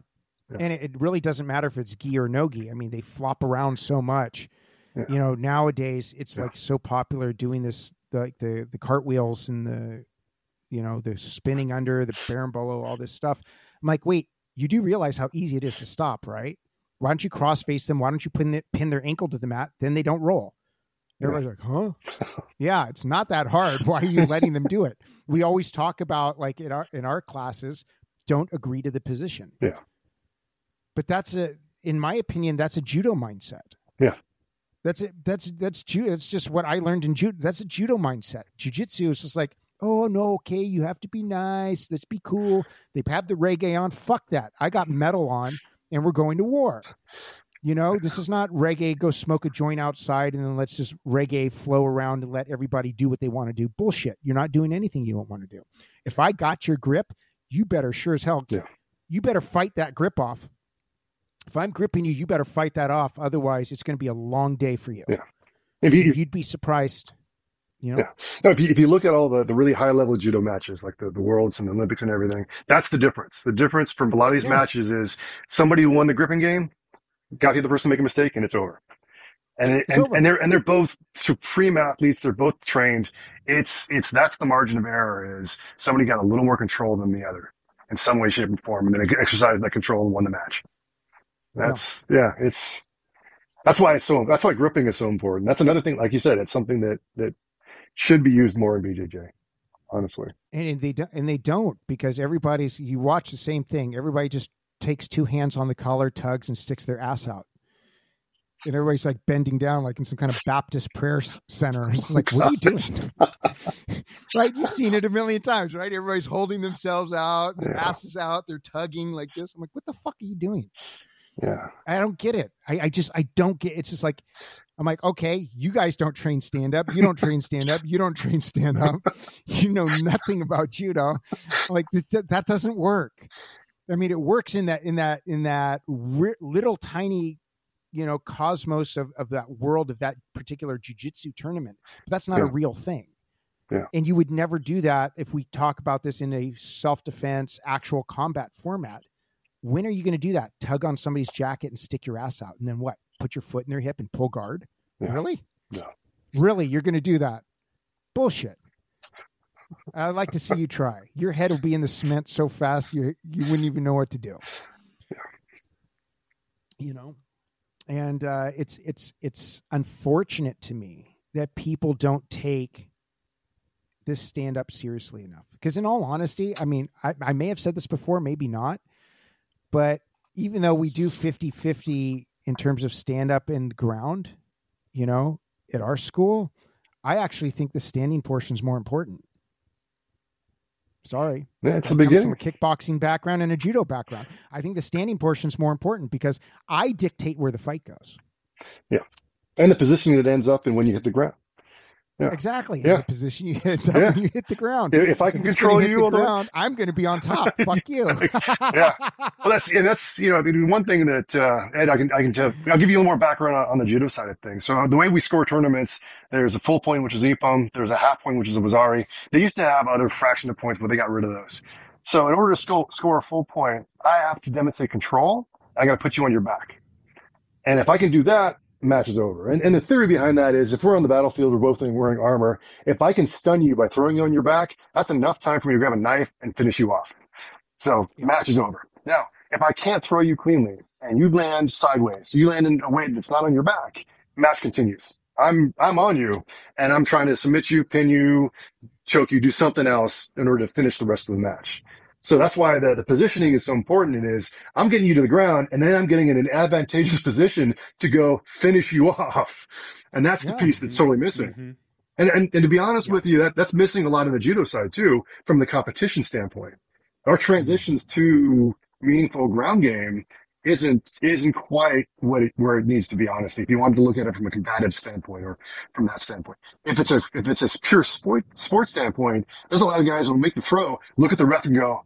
and it, it really doesn't matter if it's gi or no gi. I mean, they flop around so much. Yeah. You know, nowadays it's Yeah. like so popular doing this, the, like the the cartwheels and the, you know, the spinning under the berimbolo, all this stuff. I'm like, wait, you do realize how easy it is to stop, right? Why don't you cross face them? Why don't you pin the, pin their ankle to the mat? Then they don't roll. Everybody's like, huh? yeah, it's not that hard. Why are you letting them do it? We always talk about like in our in our classes, don't agree to the position. Yeah. But that's a in my opinion, that's a judo mindset. Yeah. That's it. That's that's judo. That's just what I learned in judo. That's a judo mindset. Jiu-jitsu is just like, oh no, okay, you have to be nice. Let's be cool. They have had the reggae on. Fuck that. I got metal on, and we're going to war. You know, this is not reggae. Go smoke a joint outside, and then let's just reggae flow around and let everybody do what they want to do. Bullshit. You're not doing anything you don't want to do. If I got your grip, you better sure as hell. Yeah. You better fight that grip off. If I'm gripping you, you better fight that off. Otherwise, it's going to be a long day for you. Yeah. If you, You'd be surprised. You know. Yeah. No, if you, if you look at all the, the really high level judo matches, like the, the worlds and the Olympics and everything, that's the difference. The difference from a lot of these Yeah. matches is somebody who won the gripping game got the other person to make a mistake and it's over. And, it, It's and, over. and they're, and they're both supreme athletes. They're both trained. It's, it's, that's the margin of error is somebody got a little more control than the other in some way, shape and form. And then they exercised that control and won the match. That's, yeah, it's, that's why it's so, that's why gripping is so important. That's another thing. Like you said, it's something that, that should be used more in BJJ, honestly. and they don't and they don't because everybody's you watch the same thing everybody just takes two hands on the collar tugs and sticks their ass out and everybody's like bending down like in some kind of baptist prayer center it's like what are you doing right you've seen it a million times right everybody's holding themselves out their Yeah. asses out they're tugging like this i'm like what the fuck are you doing Yeah. I don't get it. I, I just I don't get. It's just like I'm like, okay, you guys don't train stand up. You don't train stand up. You don't train stand up. You know nothing about judo. Like this, that doesn't work. I mean, it works in that in that in that little tiny, you know, cosmos of of that world of that particular jujitsu tournament. But that's not a real thing. Yeah. And you would never do that if we talk about this in a self defense, actual combat format. When are you going to do that? Tug on somebody's jacket and stick your ass out, and then what? Put your foot in their hip and pull guard? Yeah. Really? No. Really? You're going to do that? Bullshit. I'd like to see you try. Your head will be in the cement so fast you you wouldn't even know what to do. Yeah. You know, and uh, it's it's it's unfortunate to me that people don't take this stand up seriously enough. Because in all honesty, I mean, I, I may have said this before, maybe not, but even though we do 50 50 in terms of stand up and ground, you know, at our school, I actually think the standing portion is more important. Sorry. Yeah, it's I the beginning. from a kickboxing background and a judo background. I think the standing portion is more important because I dictate where the fight goes. Yeah. And the positioning that ends up and when you hit the ground. Yeah. Exactly. Yeah. The position you hit Yeah. when you hit the ground. If I can If control you the on the ground, I'm going to be on top. Fuck you. Yeah. Well, that's and that's you know the one thing that uh, Ed, I can I can tell. I'll give you a little more background on, on the judo side of things. So the way we score tournaments, there's a full point, which is Ippon. There's a half point, which is a Waza-ari. They used to have other fraction of points, but they got rid of those. So in order to score, score a full point, I have to demonstrate control. I got to put you on your back. And if I can do that, match is over. And, and the theory behind that is if we're on the battlefield, we're both wearing armor. If I can stun you by throwing you on your back, that's enough time for me to grab a knife and finish you off. So match is over. Now, if I can't throw you cleanly and you land sideways, so you land in a way that's not on your back, match continues. I'm, I'm on you and I'm trying to submit you, pin you, choke you, do something else in order to finish the rest of the match. So that's why the, the positioning is so important. It is I'm getting you to the ground and then I'm getting in an advantageous position to go finish you off. And that's yeah. the piece that's totally missing. Mm-hmm. And, and, and to be honest yeah. with you, that, that's missing a lot in the judo side too, from the competition standpoint. Our transitions to meaningful ground game isn't isn't quite what it, where it needs to be. Honestly, if you wanted to look at it from a competitive standpoint or from that standpoint, if it's a if it's a pure sport sports standpoint, there's a lot of guys who make the throw, look at the ref and go,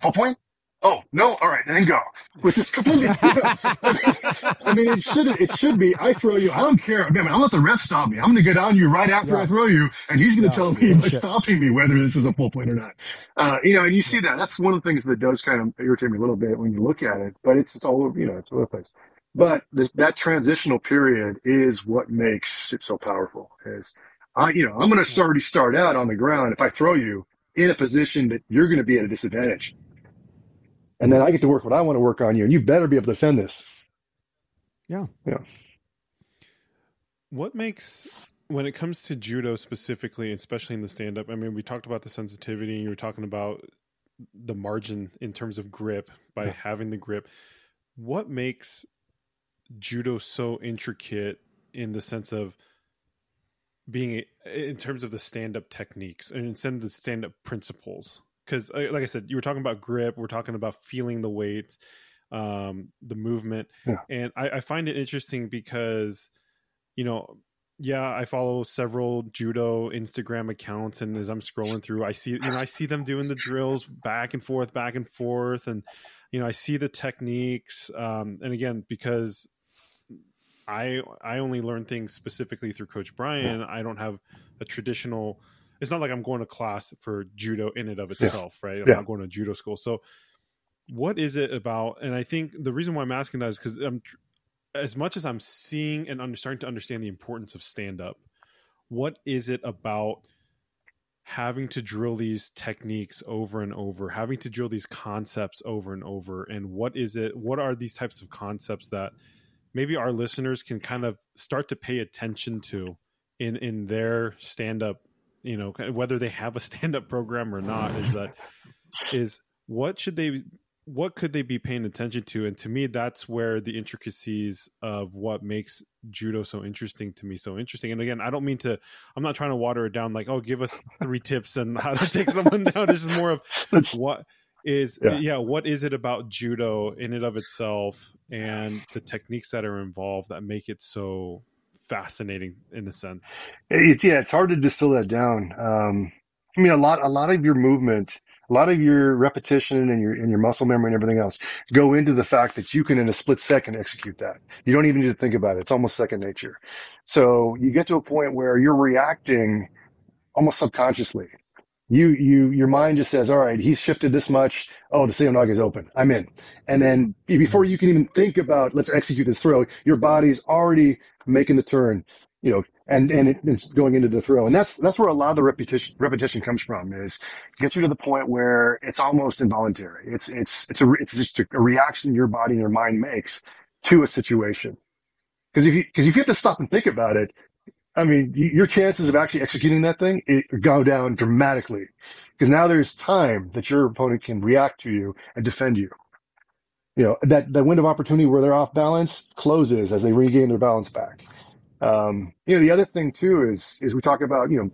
full point. Oh no! All right, then go. Which is completely. I mean, it should it should be. I throw you. I don't care. Man, I'll let the ref stop me. I'm going to get on you right after yeah. I throw you, and he's going to yeah, tell me by stopping me whether this is a full point or not. Uh, you know, and you see that. That's one of the things that does kind of irritate me a little bit when you look at it. But it's, it's all you know. It's all over the place. But the, that transitional period is what makes it so powerful. Is I, you know, I'm going to already start out on the ground. If I throw you in a position that you're going to be at a disadvantage and then I get to work what I want to work on you, and you better be able to defend this. Yeah. Yeah. What makes when it comes to judo specifically, especially in the stand up, I mean, we talked about the sensitivity, and you were talking about the margin in terms of grip by yeah. having the grip. What makes judo so intricate in the sense of being in terms of the stand up techniques and instead of the stand up principles? Because uh, like i said you were talking about grip we're talking about feeling the weight um the movement yeah. and I, I find it interesting because you know yeah i follow several judo instagram accounts and as i'm scrolling through i see you know i see them doing the drills back and forth back and forth and you know i see the techniques um and again because i i only learn things specifically through coach bryan i don't have a traditional it's not like I'm going to class for judo in and of itself, yeah. right? I'm yeah. not going to judo school. So, what is it about? And I think the reason why I'm asking that is because I'm as much as I'm seeing and under, starting to understand the importance of stand up. What is it about having to drill these techniques over and over, having to drill these concepts over and over, and what is it? What are these types of concepts that maybe our listeners can kind of start to pay attention to in in their stand up you know whether they have a stand-up program or not is that is what should they what could they be paying attention to and to me that's where the intricacies of what makes judo so interesting to me so interesting and again i don't mean to i'm not trying to water it down like oh give us three tips and how to take someone down this is more of what is yeah. yeah. what is it about judo in and of itself and the techniques that are involved that make it so fascinating in a sense. It's yeah, it's hard to distill that down. Um, I mean, a lot, a lot of your movement, a lot of your repetition and your and your muscle memory and everything else go into the fact that you can in a split second execute that. You don't even need to think about it. It's almost second nature. So you get to a point where you're reacting almost subconsciously you you your mind just says, all right, he's shifted this much. Oh, the Seoi nage is open. I'm in. And then mm-hmm. before you can even think about let's execute this throw, your body's already making the turn, you know, and and it, it's going into the throw. And that's that's where a lot of the repetition repetition comes from is get you to the point where it's almost involuntary. It's it's it's a it's just a, a reaction your body and your mind makes to a situation. Because if you because if you have to stop and think about it, I mean, your chances of actually executing that thing go down dramatically because now there's time that your opponent can react to you and defend you. You know, that, that window of opportunity where they're off balance closes as they regain their balance back. Um, you know, the other thing too is, is we talk about, you know,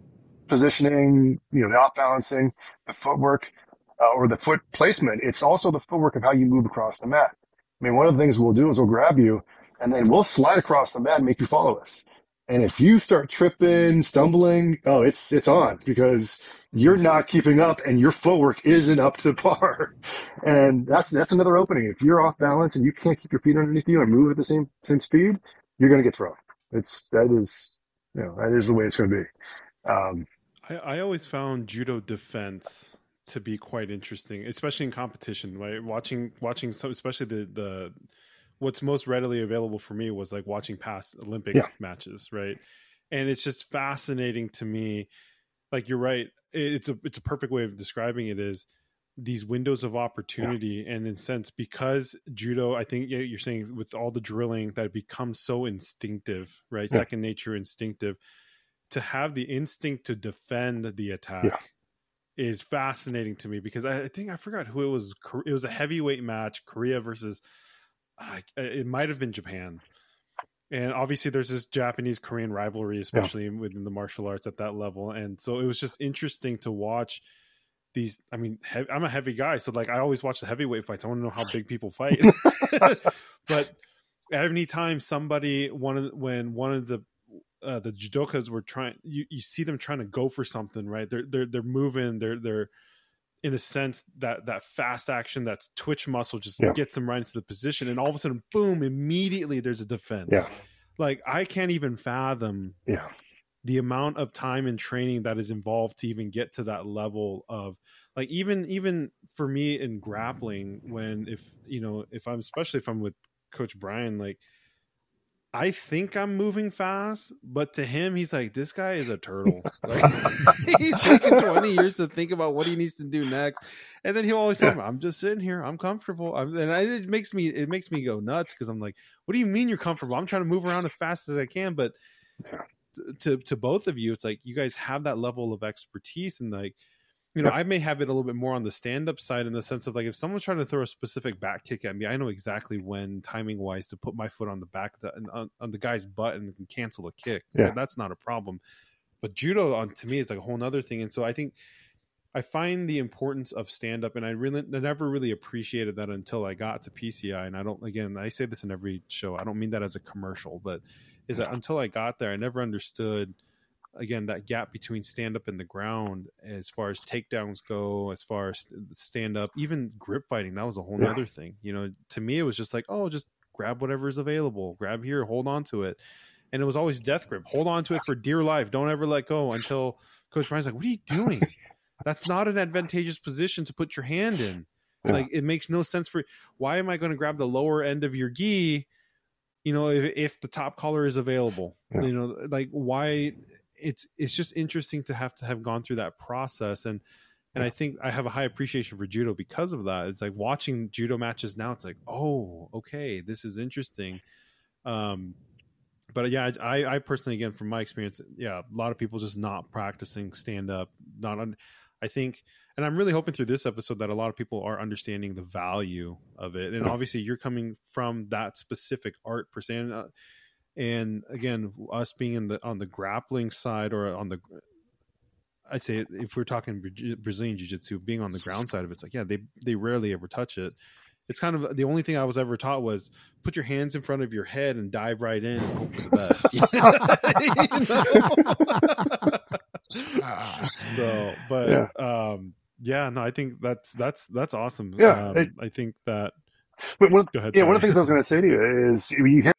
positioning, you know, the off balancing, the footwork, uh, or the foot placement. It's also the footwork of how you move across the mat. I mean, one of the things we'll do is we'll grab you and then we'll slide across the mat and make you follow us. And if you start tripping, stumbling, oh, it's it's on because you're not keeping up and your footwork isn't up to par. And that's that's another opening. If you're off balance and you can't keep your feet underneath you and move at the same same speed, you're gonna get thrown. It's that is you know, that is the way it's gonna be. Um, I, I always found judo defense to be quite interesting, especially in competition. Right, watching watching so especially the the what's most readily available for me was like watching past Olympic Yeah. matches, right? And it's just fascinating to me. Like you're right, it's a it's a perfect way of describing it is these windows of opportunity and in sense because judo i think you're saying with all the drilling that it becomes so instinctive right Yeah. second nature instinctive to have the instinct to defend the attack Yeah. is fascinating to me because I, I think I forgot who it was. It was a heavyweight match, Korea versus. It might have been Japan, and obviously there's this Japanese Korean rivalry, especially within the martial arts at that level, and so it was just interesting to watch these. I mean, he- I'm a heavy guy, so like I always watch the heavyweight fights. I want to know how big people fight, but any time somebody one of the- when one of the uh, the judokas were trying you, you see them trying to go for something right they're they're they're moving they're they're in a sense that that fast action that's twitch muscle just Yeah. gets them right into the position and all of a sudden boom immediately there's a defense Yeah. like i can't even fathom Yeah. the amount of time and training that is involved to even get to that level of like even even for me in grappling when if you know if i'm especially if i'm with coach bryan like i think i'm moving fast but to him he's like this guy is a turtle. Like he's taking 20 years to think about what he needs to do next. And then he'll always tell me i'm just sitting here. I'm comfortable. I'm, and I, it makes me it makes me go nuts because i'm like what do you mean you're comfortable? I'm trying to move around as fast as i can. But to to both of you it's like you guys have that level of expertise and like you know i may have it a little bit more on the stand-up side in the sense of like if someone's trying to throw a specific back kick at me i know exactly when timing wise to put my foot on the back of the, on, on the guy's butt and can cancel a kick. Yeah. that's not a problem. But judo on to me is like a whole other thing. And so i think i find the importance of stand up and i really I never really appreciated that until i got to pci and i don't again i say this in every show i don't mean that as a commercial but is that until i got there i never understood again that gap between stand up and the ground as far as takedowns go as far as stand up even grip fighting that was a whole Yeah. nother thing you know to me it was just like oh just grab whatever is available grab here hold on to it and it was always death grip hold on to it for dear life don't ever let go until coach bryan's like what are you doing that's not an advantageous position to put your hand in Yeah. like it makes no sense for why am i going to grab the lower end of your gi you know if, if the top collar is available Yeah. you know like why it's it's just interesting to have to have gone through that process and and I think I have a high appreciation for judo because of that. It's like watching judo matches now. It's like, oh, okay, this is interesting. Um, but yeah, I, I personally, again, from my experience, yeah, a lot of people just not practicing stand up. Not, on, I think, and I'm really hoping through this episode that a lot of people are understanding the value of it. And obviously, you're coming from that specific art per se. And, uh, and again, us being in the on the grappling side or on the I'd say if we're talking Brazilian jiu-jitsu, being on the ground side of it, it's like, yeah, they they rarely ever touch it. It's kind of the only thing I was ever taught was put your hands in front of your head and dive right in and hope for the best. Know? so, but Yeah. um, yeah, no, I think that's that's that's awesome. Yeah, um, it- I think that. But one, Go ahead. yeah, one of the things I was going to say to you is you have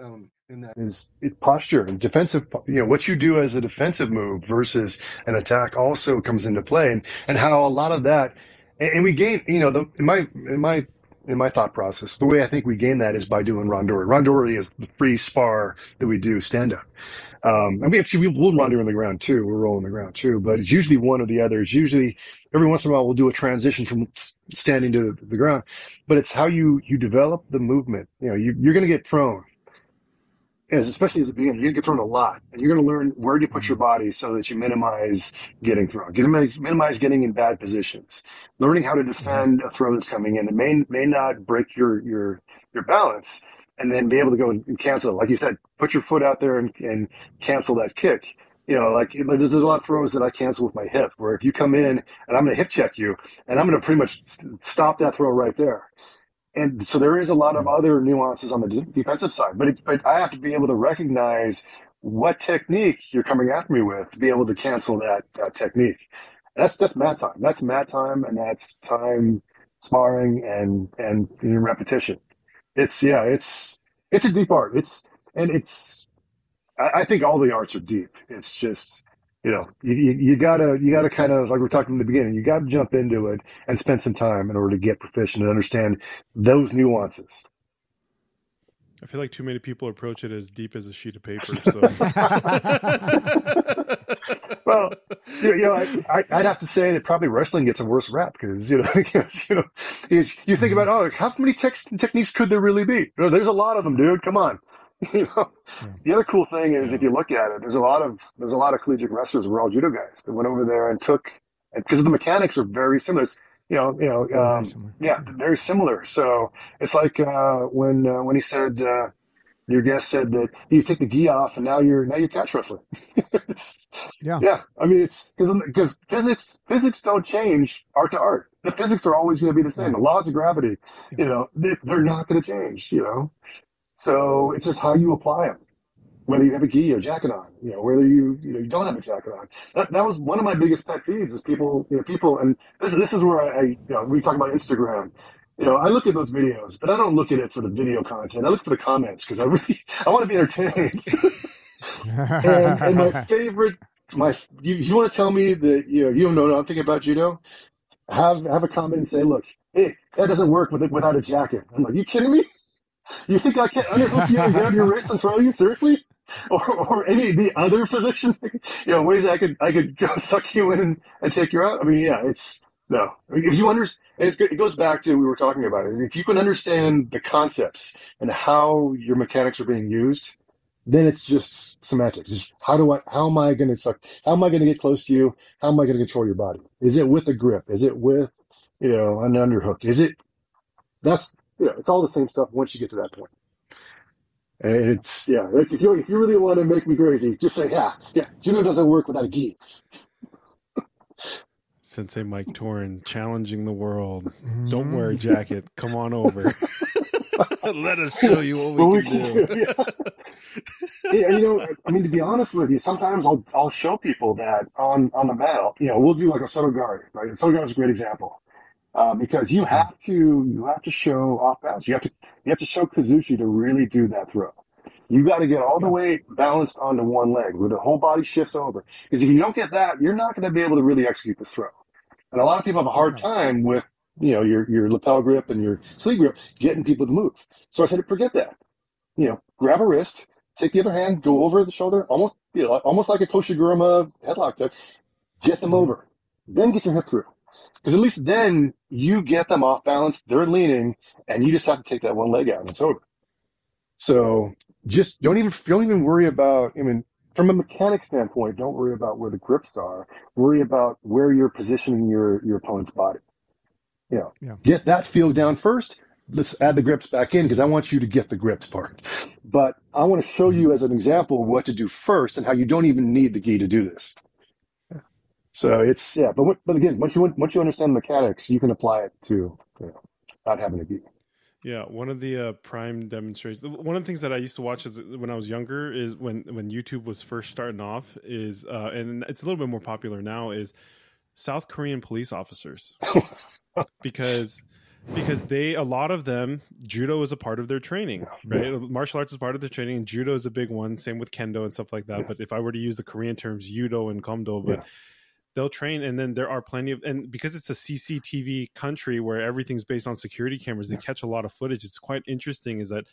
um, in that is posture and defensive. You know what you do as a defensive move versus an attack also comes into play, and and how a lot of that, and, and we gain. You know, the, in my in my in my thought process, the way I think we gain that is by doing randori. Randori is the free spar that we do stand up. Um, and we actually we will randori on the ground too. We're rolling the ground too, but it's usually one or the other. It's usually every once in a while we'll do a transition from standing to the ground but it's how you you develop the movement. You know, you, you're going to get thrown, as especially as a beginner, you're to get thrown a lot, and you're going to learn where to put your mm-hmm. body so that you minimize getting thrown, get, minimize getting in bad positions, learning how to mm-hmm. defend a throw that's coming in. It may may not break your your your balance, and then be able to go and cancel. it. Like you said, put your foot out there and, and cancel that kick. You know, like there's a lot of throws that I cancel with my hip, where if you come in and I'm going to hip check you, and I'm going to pretty much stop that throw right there and so there is a lot of other nuances on the defensive side, but it, but I have to be able to recognize what technique you're coming after me with to be able to cancel that, that technique. That's that's mat time. That's mat time, and that's time sparring and and, repetition. It's yeah, it's it's a deep art. It's and it's I, I think all the arts are deep. It's just you know you, you, you gotta you gotta kind of like we are talking in the beginning. You gotta jump into it and spend some time in order to get proficient and understand those nuances. I feel like too many people approach it as deep as a sheet of paper. So. well, you know, I, would have to say that probably wrestling gets a worse rap because you know, you know, you think about oh, how many techniques could there really be? There's a lot of them, dude. Come on. You know, yeah. the other cool thing is if you look at it, there's a lot of there's a lot of collegiate wrestlers who are all judo guys that went over there and took because the mechanics are very similar. It's, you know, you know, um, very yeah, very similar. So it's like uh, when uh, when he said uh, your guest said that you take the gi off and now you're now you're catch wrestling. yeah, yeah. I mean, it's because physics physics don't change art to art. The physics are always going to be the same. Yeah. The laws of gravity, yeah. you know, they're not going to change. You know, so it's just how you apply them. Whether you have a gi or jacket on, you know, whether you you know you don't have a jacket on. That, that was one of my biggest pet peeves is people, you know, people, and this this is where I, I you know, we talk about Instagram you know, I look at those videos, but I don't look at it for the video content. I look for the comments because I really I want to be entertained. and, and, my favorite, my you, you want to tell me that you know you don't know nothing about judo? Have have a comment and say, look, hey, that doesn't work with without a jacket. I'm like, you kidding me? You think I can't underhook you and grab your wrist and throw you? Seriously? Or, or any of the other positions, you know, ways I could I could suck you in and, and take you out. I mean, yeah, it's no. If you understand, it goes back to we were talking about it. If you can understand the concepts and how your mechanics are being used, then it's just semantics. It's how do I? How am I going to? Suck? How am I going to get close to you? How am I going to control your body? Is it with a grip? Is it with you know an underhook? Is it? That's you know, it's all the same stuff once you get to that point. And it's yeah. If you if you really want to make me crazy, just say yeah, yeah. Judo doesn't work without a gi. Sensei Mike Toren challenging the world. Don't wear a mm-hmm. jacket. Come on over. Let us show you what we well, can we, do. Yeah. yeah. you know, I mean, to be honest with you, sometimes I'll I'll show people that on on the mat. You know, we'll do like a soto gari, right? And soto gari is a great example uh, because you have to you have to show off balance. You have to you have to show Kuzushi to really do that throw. You got to get all the way balanced onto one leg where the whole body shifts over. Because if you don't get that, you're not going to be able to really execute the throw. And a lot of people have a hard time with, you know, your, your lapel grip and your sleeve grip, getting people to move. So I said, forget that. You know, grab a wrist, take the other hand, go over the shoulder, almost, you know, almost like a Koshiguruma headlock type, get them over. Then get your hip through. Because at least then you get them off balance, they're leaning, and you just have to take that one leg out and it's over. So just don't even don't even worry about I mean from a mechanic standpoint, don't worry about where the grips are. Worry about where you're positioning your, your opponent's body. You know, yeah. get that feel down first. Let's add the grips back in because I want you to get the grips part. But I want to show you mm-hmm. as an example what to do first and how you don't even need the gi to do this. So it's yeah, but but again, once you once you understand mechanics, you can apply it to you know, not having a gi. Yeah, one of the uh, prime demonstrations. One of the things that I used to watch as, when I was younger is when when YouTube was first starting off is, uh, and it's a little bit more popular now. Is South Korean police officers because because they a lot of them judo is a part of their training right yeah. martial arts is part of their training and judo is a big one same with kendo and stuff like that yeah. but if i were to use the korean terms judo and kumdo but yeah they'll train and then there are plenty of and because it's a cctv country where everything's based on security cameras they catch a lot of footage it's quite interesting is that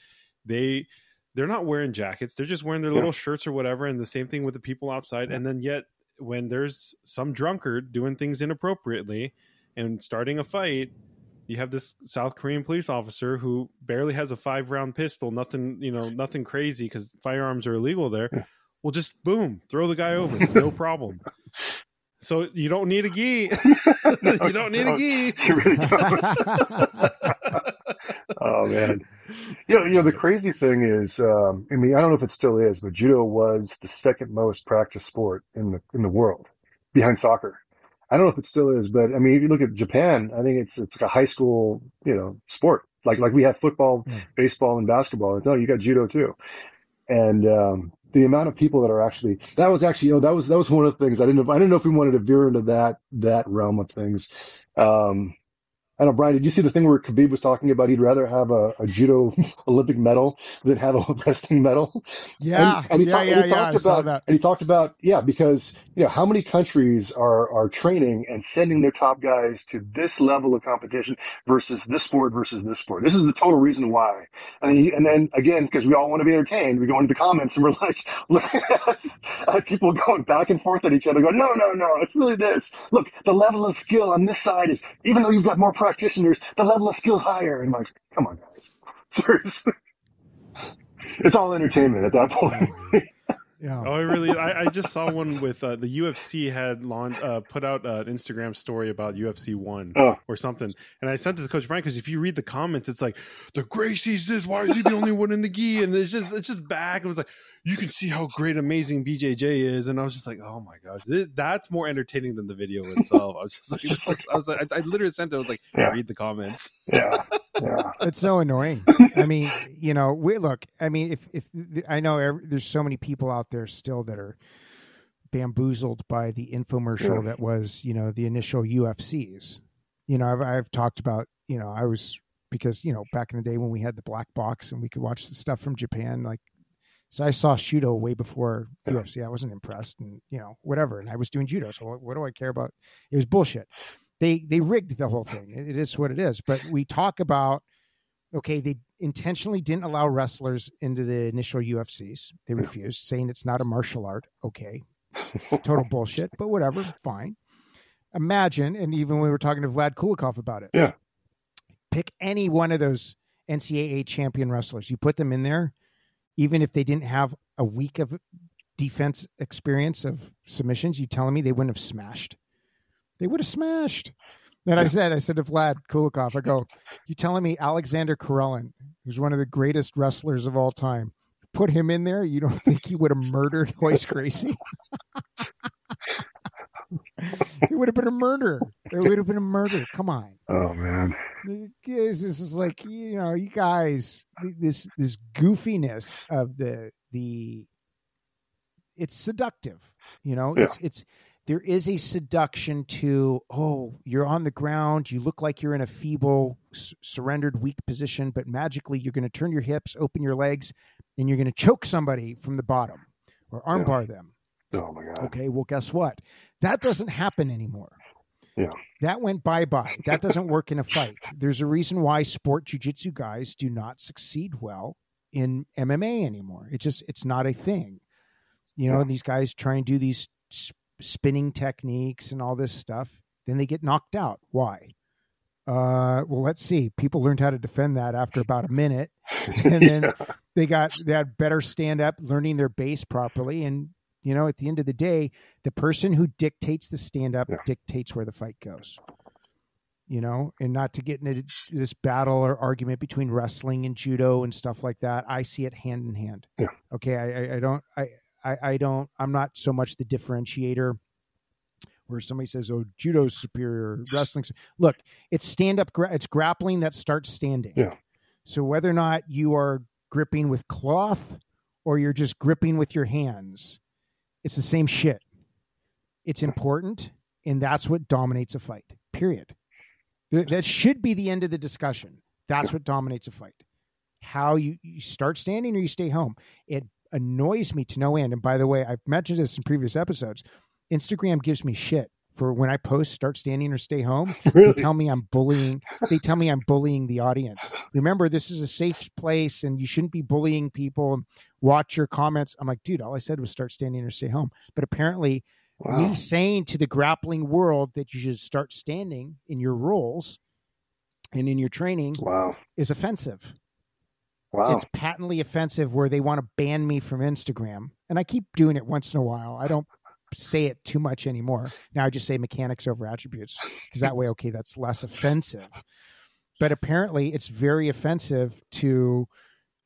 they they're not wearing jackets they're just wearing their little shirts or whatever and the same thing with the people outside and then yet when there's some drunkard doing things inappropriately and starting a fight you have this South Korean police officer who barely has a five round pistol, nothing, you know, nothing crazy because firearms are illegal there. Yeah. Well, just boom, throw the guy over, no problem. So you don't need a gi. you don't need a gi. You really don't. oh man. You know, you know, the crazy thing is, um, I mean, I don't know if it still is, but judo was the second most practiced sport in the in the world, behind soccer. I don't know if it still is, but I mean, if you look at Japan, I think it's it's like a high school, you know, sport. Like like we have football, mm. baseball, and basketball. It's, oh, you got judo too, and um, the amount of people that are actually that was actually you know that was that was one of the things I didn't know I didn't know if we wanted to veer into that that realm of things. Um, I know Bryan, did you see the thing where Khabib was talking about he'd rather have a, a judo Olympic medal than have a wrestling medal? Yeah, and, and he yeah, talk, yeah, and he yeah, talked about that. and he talked about yeah because you know, how many countries are, are training and sending their top guys to this level of competition versus this sport versus this sport? This is the total reason why. And, he, and then again, because we all want to be entertained, we go into the comments and we're like, look at uh, people going back and forth at each other going, no, no, no, it's really this. Look, the level of skill on this side is, even though you've got more practitioners, the level of skill higher. And like, come on guys, seriously. It's all entertainment at that point. Mm-hmm. Yeah. Oh, I really. I, I just saw one with uh, the UFC had launched, uh, put out an Instagram story about UFC one Oh. or something, and I sent it to Coach Bryan because if you read the comments, it's like the Gracie's this. Why is he the only one in the gi? And it's just it's just back. It was like you can see how great, amazing BJJ is, and I was just like, oh my gosh, this, that's more entertaining than the video itself. I was just like, this is- I was like, I, I literally sent it. I was like, Yeah. read the comments. Yeah. Yeah. it's so annoying. I mean, you know, we look. I mean, if if I know every, there's so many people out there still that are bamboozled by the infomercial that was, you know, the initial UFCs. You know, I've I've talked about, you know, I was because you know back in the day when we had the black box and we could watch the stuff from Japan, like. So I saw judo way before. UFC. I wasn't impressed, and you know whatever. And I was doing judo, so what, what do I care about? It was bullshit. They they rigged the whole thing. It- it is what it is. But we talk about okay, they intentionally didn't allow wrestlers into the initial UFCs. They refused, saying it's not a martial art. Okay, total bullshit, but whatever, fine. Imagine, and even when we were talking to Vlad Kulikov about it, Yeah. pick any one of those NCAA champion wrestlers. You put them in there, even if they didn't have a week of defense experience of submissions. You telling me they wouldn't have smashed? They would have smashed. Then I said, I said to Vlad Kulikov, I go, you telling me Alexander Karelin, who's one of the greatest wrestlers of all time, put him in there? You don't think he would have murdered Royce Gracie? it would have been a murder. It would have been a murder. Come on. Oh man. This this is like you know, you guys, this this goofiness of the the, it's seductive. You know, it's it's there is a seduction to oh, you're on the ground, you look like you're in a feeble, s- surrendered, weak position, but magically you're going to turn your hips, open your legs, and you're going to choke somebody from the bottom or Yeah. armbar them. Oh my god. Okay, well, guess what? That doesn't happen anymore. Yeah. That went bye bye. That doesn't work in a fight. There's a reason why sport jujitsu guys do not succeed well in MMA anymore. it's just it's not a thing. You know, Yeah. these guys try and do these spinning techniques and all this stuff. Then they get knocked out. Why? Uh, well, let's see. People learned how to defend that after about a minute and then Yeah. they got they had better stand up learning their base properly and you know at the end of the day the person who dictates the stand up Yeah. dictates where the fight goes you know and not to get into this battle or argument between wrestling and judo and stuff like that i see it hand in hand Yeah. okay i i, I don't I, I i don't i'm not so much the differentiator where somebody says oh judo's superior wrestling's look it's stand up gra- it's grappling that starts standing Yeah. so whether or not you are gripping with cloth or you're just gripping with your hands, it's the same shit. It's important, and that's what dominates a fight. Period. That should be the end of the discussion. That's what dominates a fight. How you, you start standing or you stay home. It annoys me to no end. And by the way, I've mentioned this in previous episodes. Instagram gives me shit for when I post start standing or stay home they tell me I'm bullying. They tell me I'm bullying the audience. Remember, this is a safe place, and you shouldn't be bullying people. Watch your comments. I'm like, dude, all I said was start standing or stay home. But apparently, Wow. me saying to the grappling world that you should start standing in your roles and in your training Wow. is offensive. Wow. It's patently offensive where they want to ban me from Instagram. And I keep doing it once in a while. I don't say it too much anymore. Now I just say mechanics over attributes because that way, okay, that's less offensive. But apparently, it's very offensive to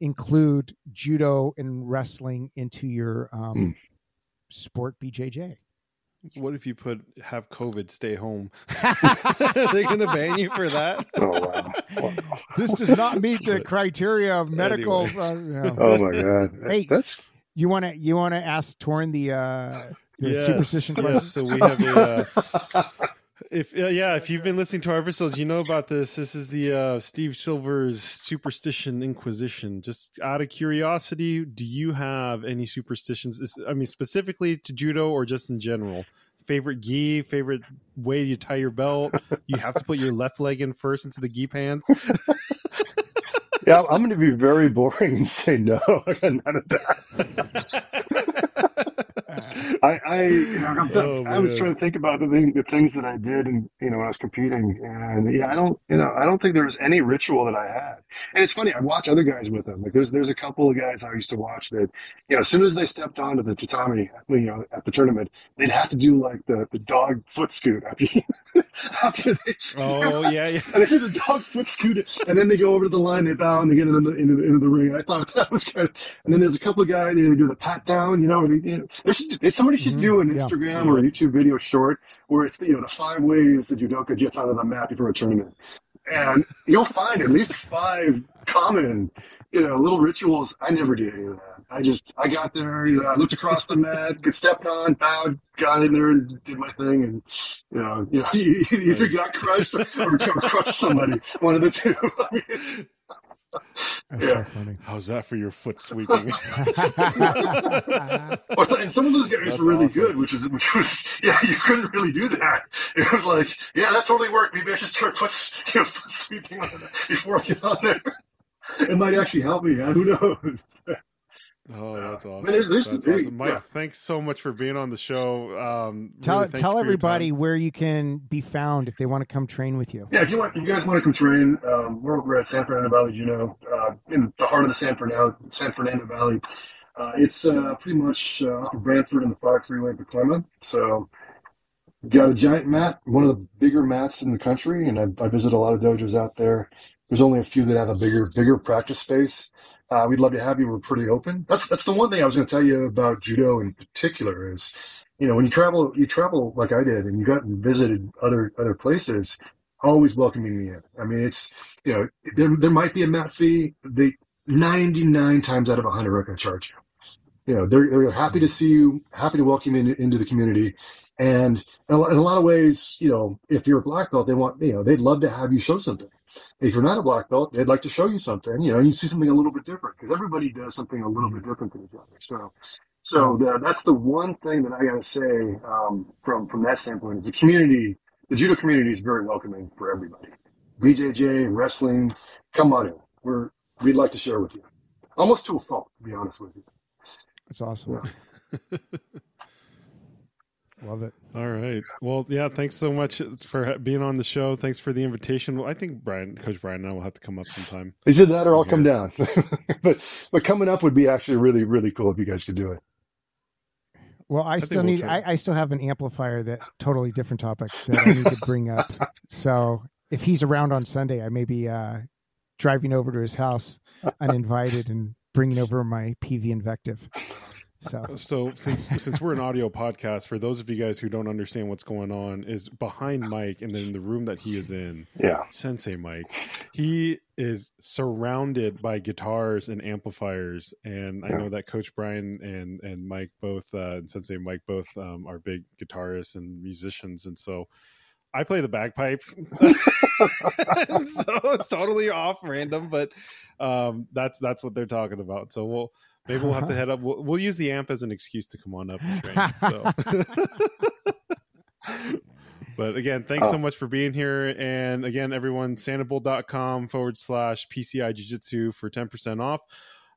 include judo and wrestling into your um, Hmm. sport BJJ. What if you put have COVID, stay home? They're gonna ban you for that. Oh wow. Wow. This does not meet the criteria of medical. Anyway. Uh, you, know. Oh my god. Hey, That's you want to you want to ask Toren the uh, the Yes, superstition yes. question? So we have a. Uh, if uh, yeah, if you've been listening to our episodes, you know about this. This is the uh, Steve Silver's Superstition Inquisition. Just out of curiosity, do you have any superstitions? I mean, specifically to judo or just in general? Favorite gi, favorite way you tie your belt? You have to put your left leg in first into the gi pants. yeah, I'm going to be very boring and say no. I got none of that. I, I, you know, oh, I was trying to think about the, the things that I did, and you know, when I was competing, and yeah, I don't, you know, I don't think there was any ritual that I had. And it's funny, I watch other guys with them. Like there's, there's a couple of guys I used to watch that, you know, as soon as they stepped onto the tatami, you know, at the tournament, they'd have to do like the, the dog foot scoot after, after they, oh yeah, yeah, and they do the dog foot scoot, and then they go over to the line, they bow, and they get into the, into the, into the ring. I thought that was of, and then there's a couple of guys, they do the pat down, you know, they, you know, they, somebody should mm-hmm. do an Instagram yeah. or a YouTube video short where it's you know the five ways the judoka gets onto the mat before a tournament, and you'll find at least five common you know little rituals. I never did any of that. I just I got there, you know, I looked across the mat, got stepped on, bowed, got in there, and did my thing, and you know, you know, you either got crushed or, or crushed somebody, one of the two. I mean, yeah. so funny. How's that for your foot sweeping? and some of those guys That's were really awesome. good, which is, which was, yeah, you couldn't really do that. It was like, yeah, that totally worked. Maybe I should start foot, you know, foot sweeping before I get on there. It might actually help me. Who knows? Oh, that's awesome. there's, there's, that's awesome. Mike, yeah. thanks so much for being on the show. Um, tell really tell everybody where you can be found if they want to come train with you. Yeah, if you want, if you guys want to come train, um, we're, we're at San Fernando Valley Judo, uh, in the heart of the San Fernando San Fernando Valley. Uh, it's uh, pretty much uh, off of Branford and the five freeway Pacoima. So, got a giant mat, one of the bigger mats in the country, and I, I visit a lot of dojos out there. There's only a few that have a bigger bigger practice space. Uh, we'd love to have you. We're pretty open. That's that's the one thing I was going to tell you about judo in particular is, you know, when you travel, you travel like I did, and you got and visited other other places. Always welcoming me in. I mean, it's you know, there there might be a mat fee. They 99 times out of 100 are going to charge you. You know, they're they're happy to see you, happy to welcome you in, into the community, and in a lot of ways, you know, if you're a black belt, they want you know they'd love to have you show something if you're not a black belt, they'd like to show you something, you know, you see something a little bit different because everybody does something a little bit different than each other. So, so the, that's the one thing that I got to say um, from from that standpoint is the community, the judo community is very welcoming for everybody. BJJ wrestling, come on in. We're we'd like to share with you, almost to a fault, to be honest with you. That's awesome. Yeah. Love it. All right. Well, yeah. Thanks so much for being on the show. Thanks for the invitation. Well, I think Bryan, Coach Bryan, and I will have to come up sometime. Either that, or I'll come down. but but coming up would be actually really really cool if you guys could do it. Well, I, I still need. We'll I, I, still have an amplifier that totally different topic that I need to bring up. So if he's around on Sunday, I may be uh, driving over to his house uninvited and bringing over my Peavey Invective. So, so since since we're an audio podcast, for those of you guys who don't understand what's going on, is behind Mike and then the room that he is in. Yeah, Sensei Mike, he is surrounded by guitars and amplifiers, and I know that Coach Bryan and and Mike both uh, and Sensei Mike both um, are big guitarists and musicians, and so. I play the bagpipes, so it's totally off random, but um, that's that's what they're talking about. So we'll Maybe we'll have to head up. We'll, we'll, use the amp as an excuse to come on up. Train, so. but again, thanks oh. so much for being here. And again, everyone, sanabul.com forward slash PCI Jiu Jitsu for 10% off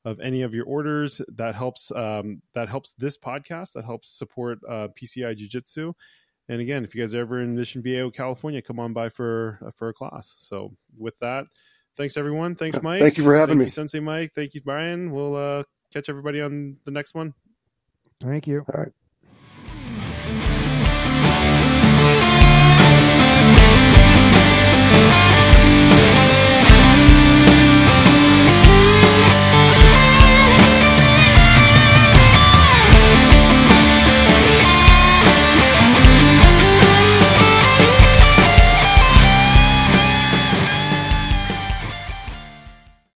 of any of your orders. That helps. Um, that helps this podcast. That helps support uh, PCI Jiu Jitsu. And again, if you guys are ever in Mission Viejo, California, come on by for uh, for a class. So with that, thanks everyone. Thanks, Mike. Thank you for having Thank me, you, Sensei Mike. Thank you, Bryan. We'll uh, catch everybody on the next one. Thank you. All right.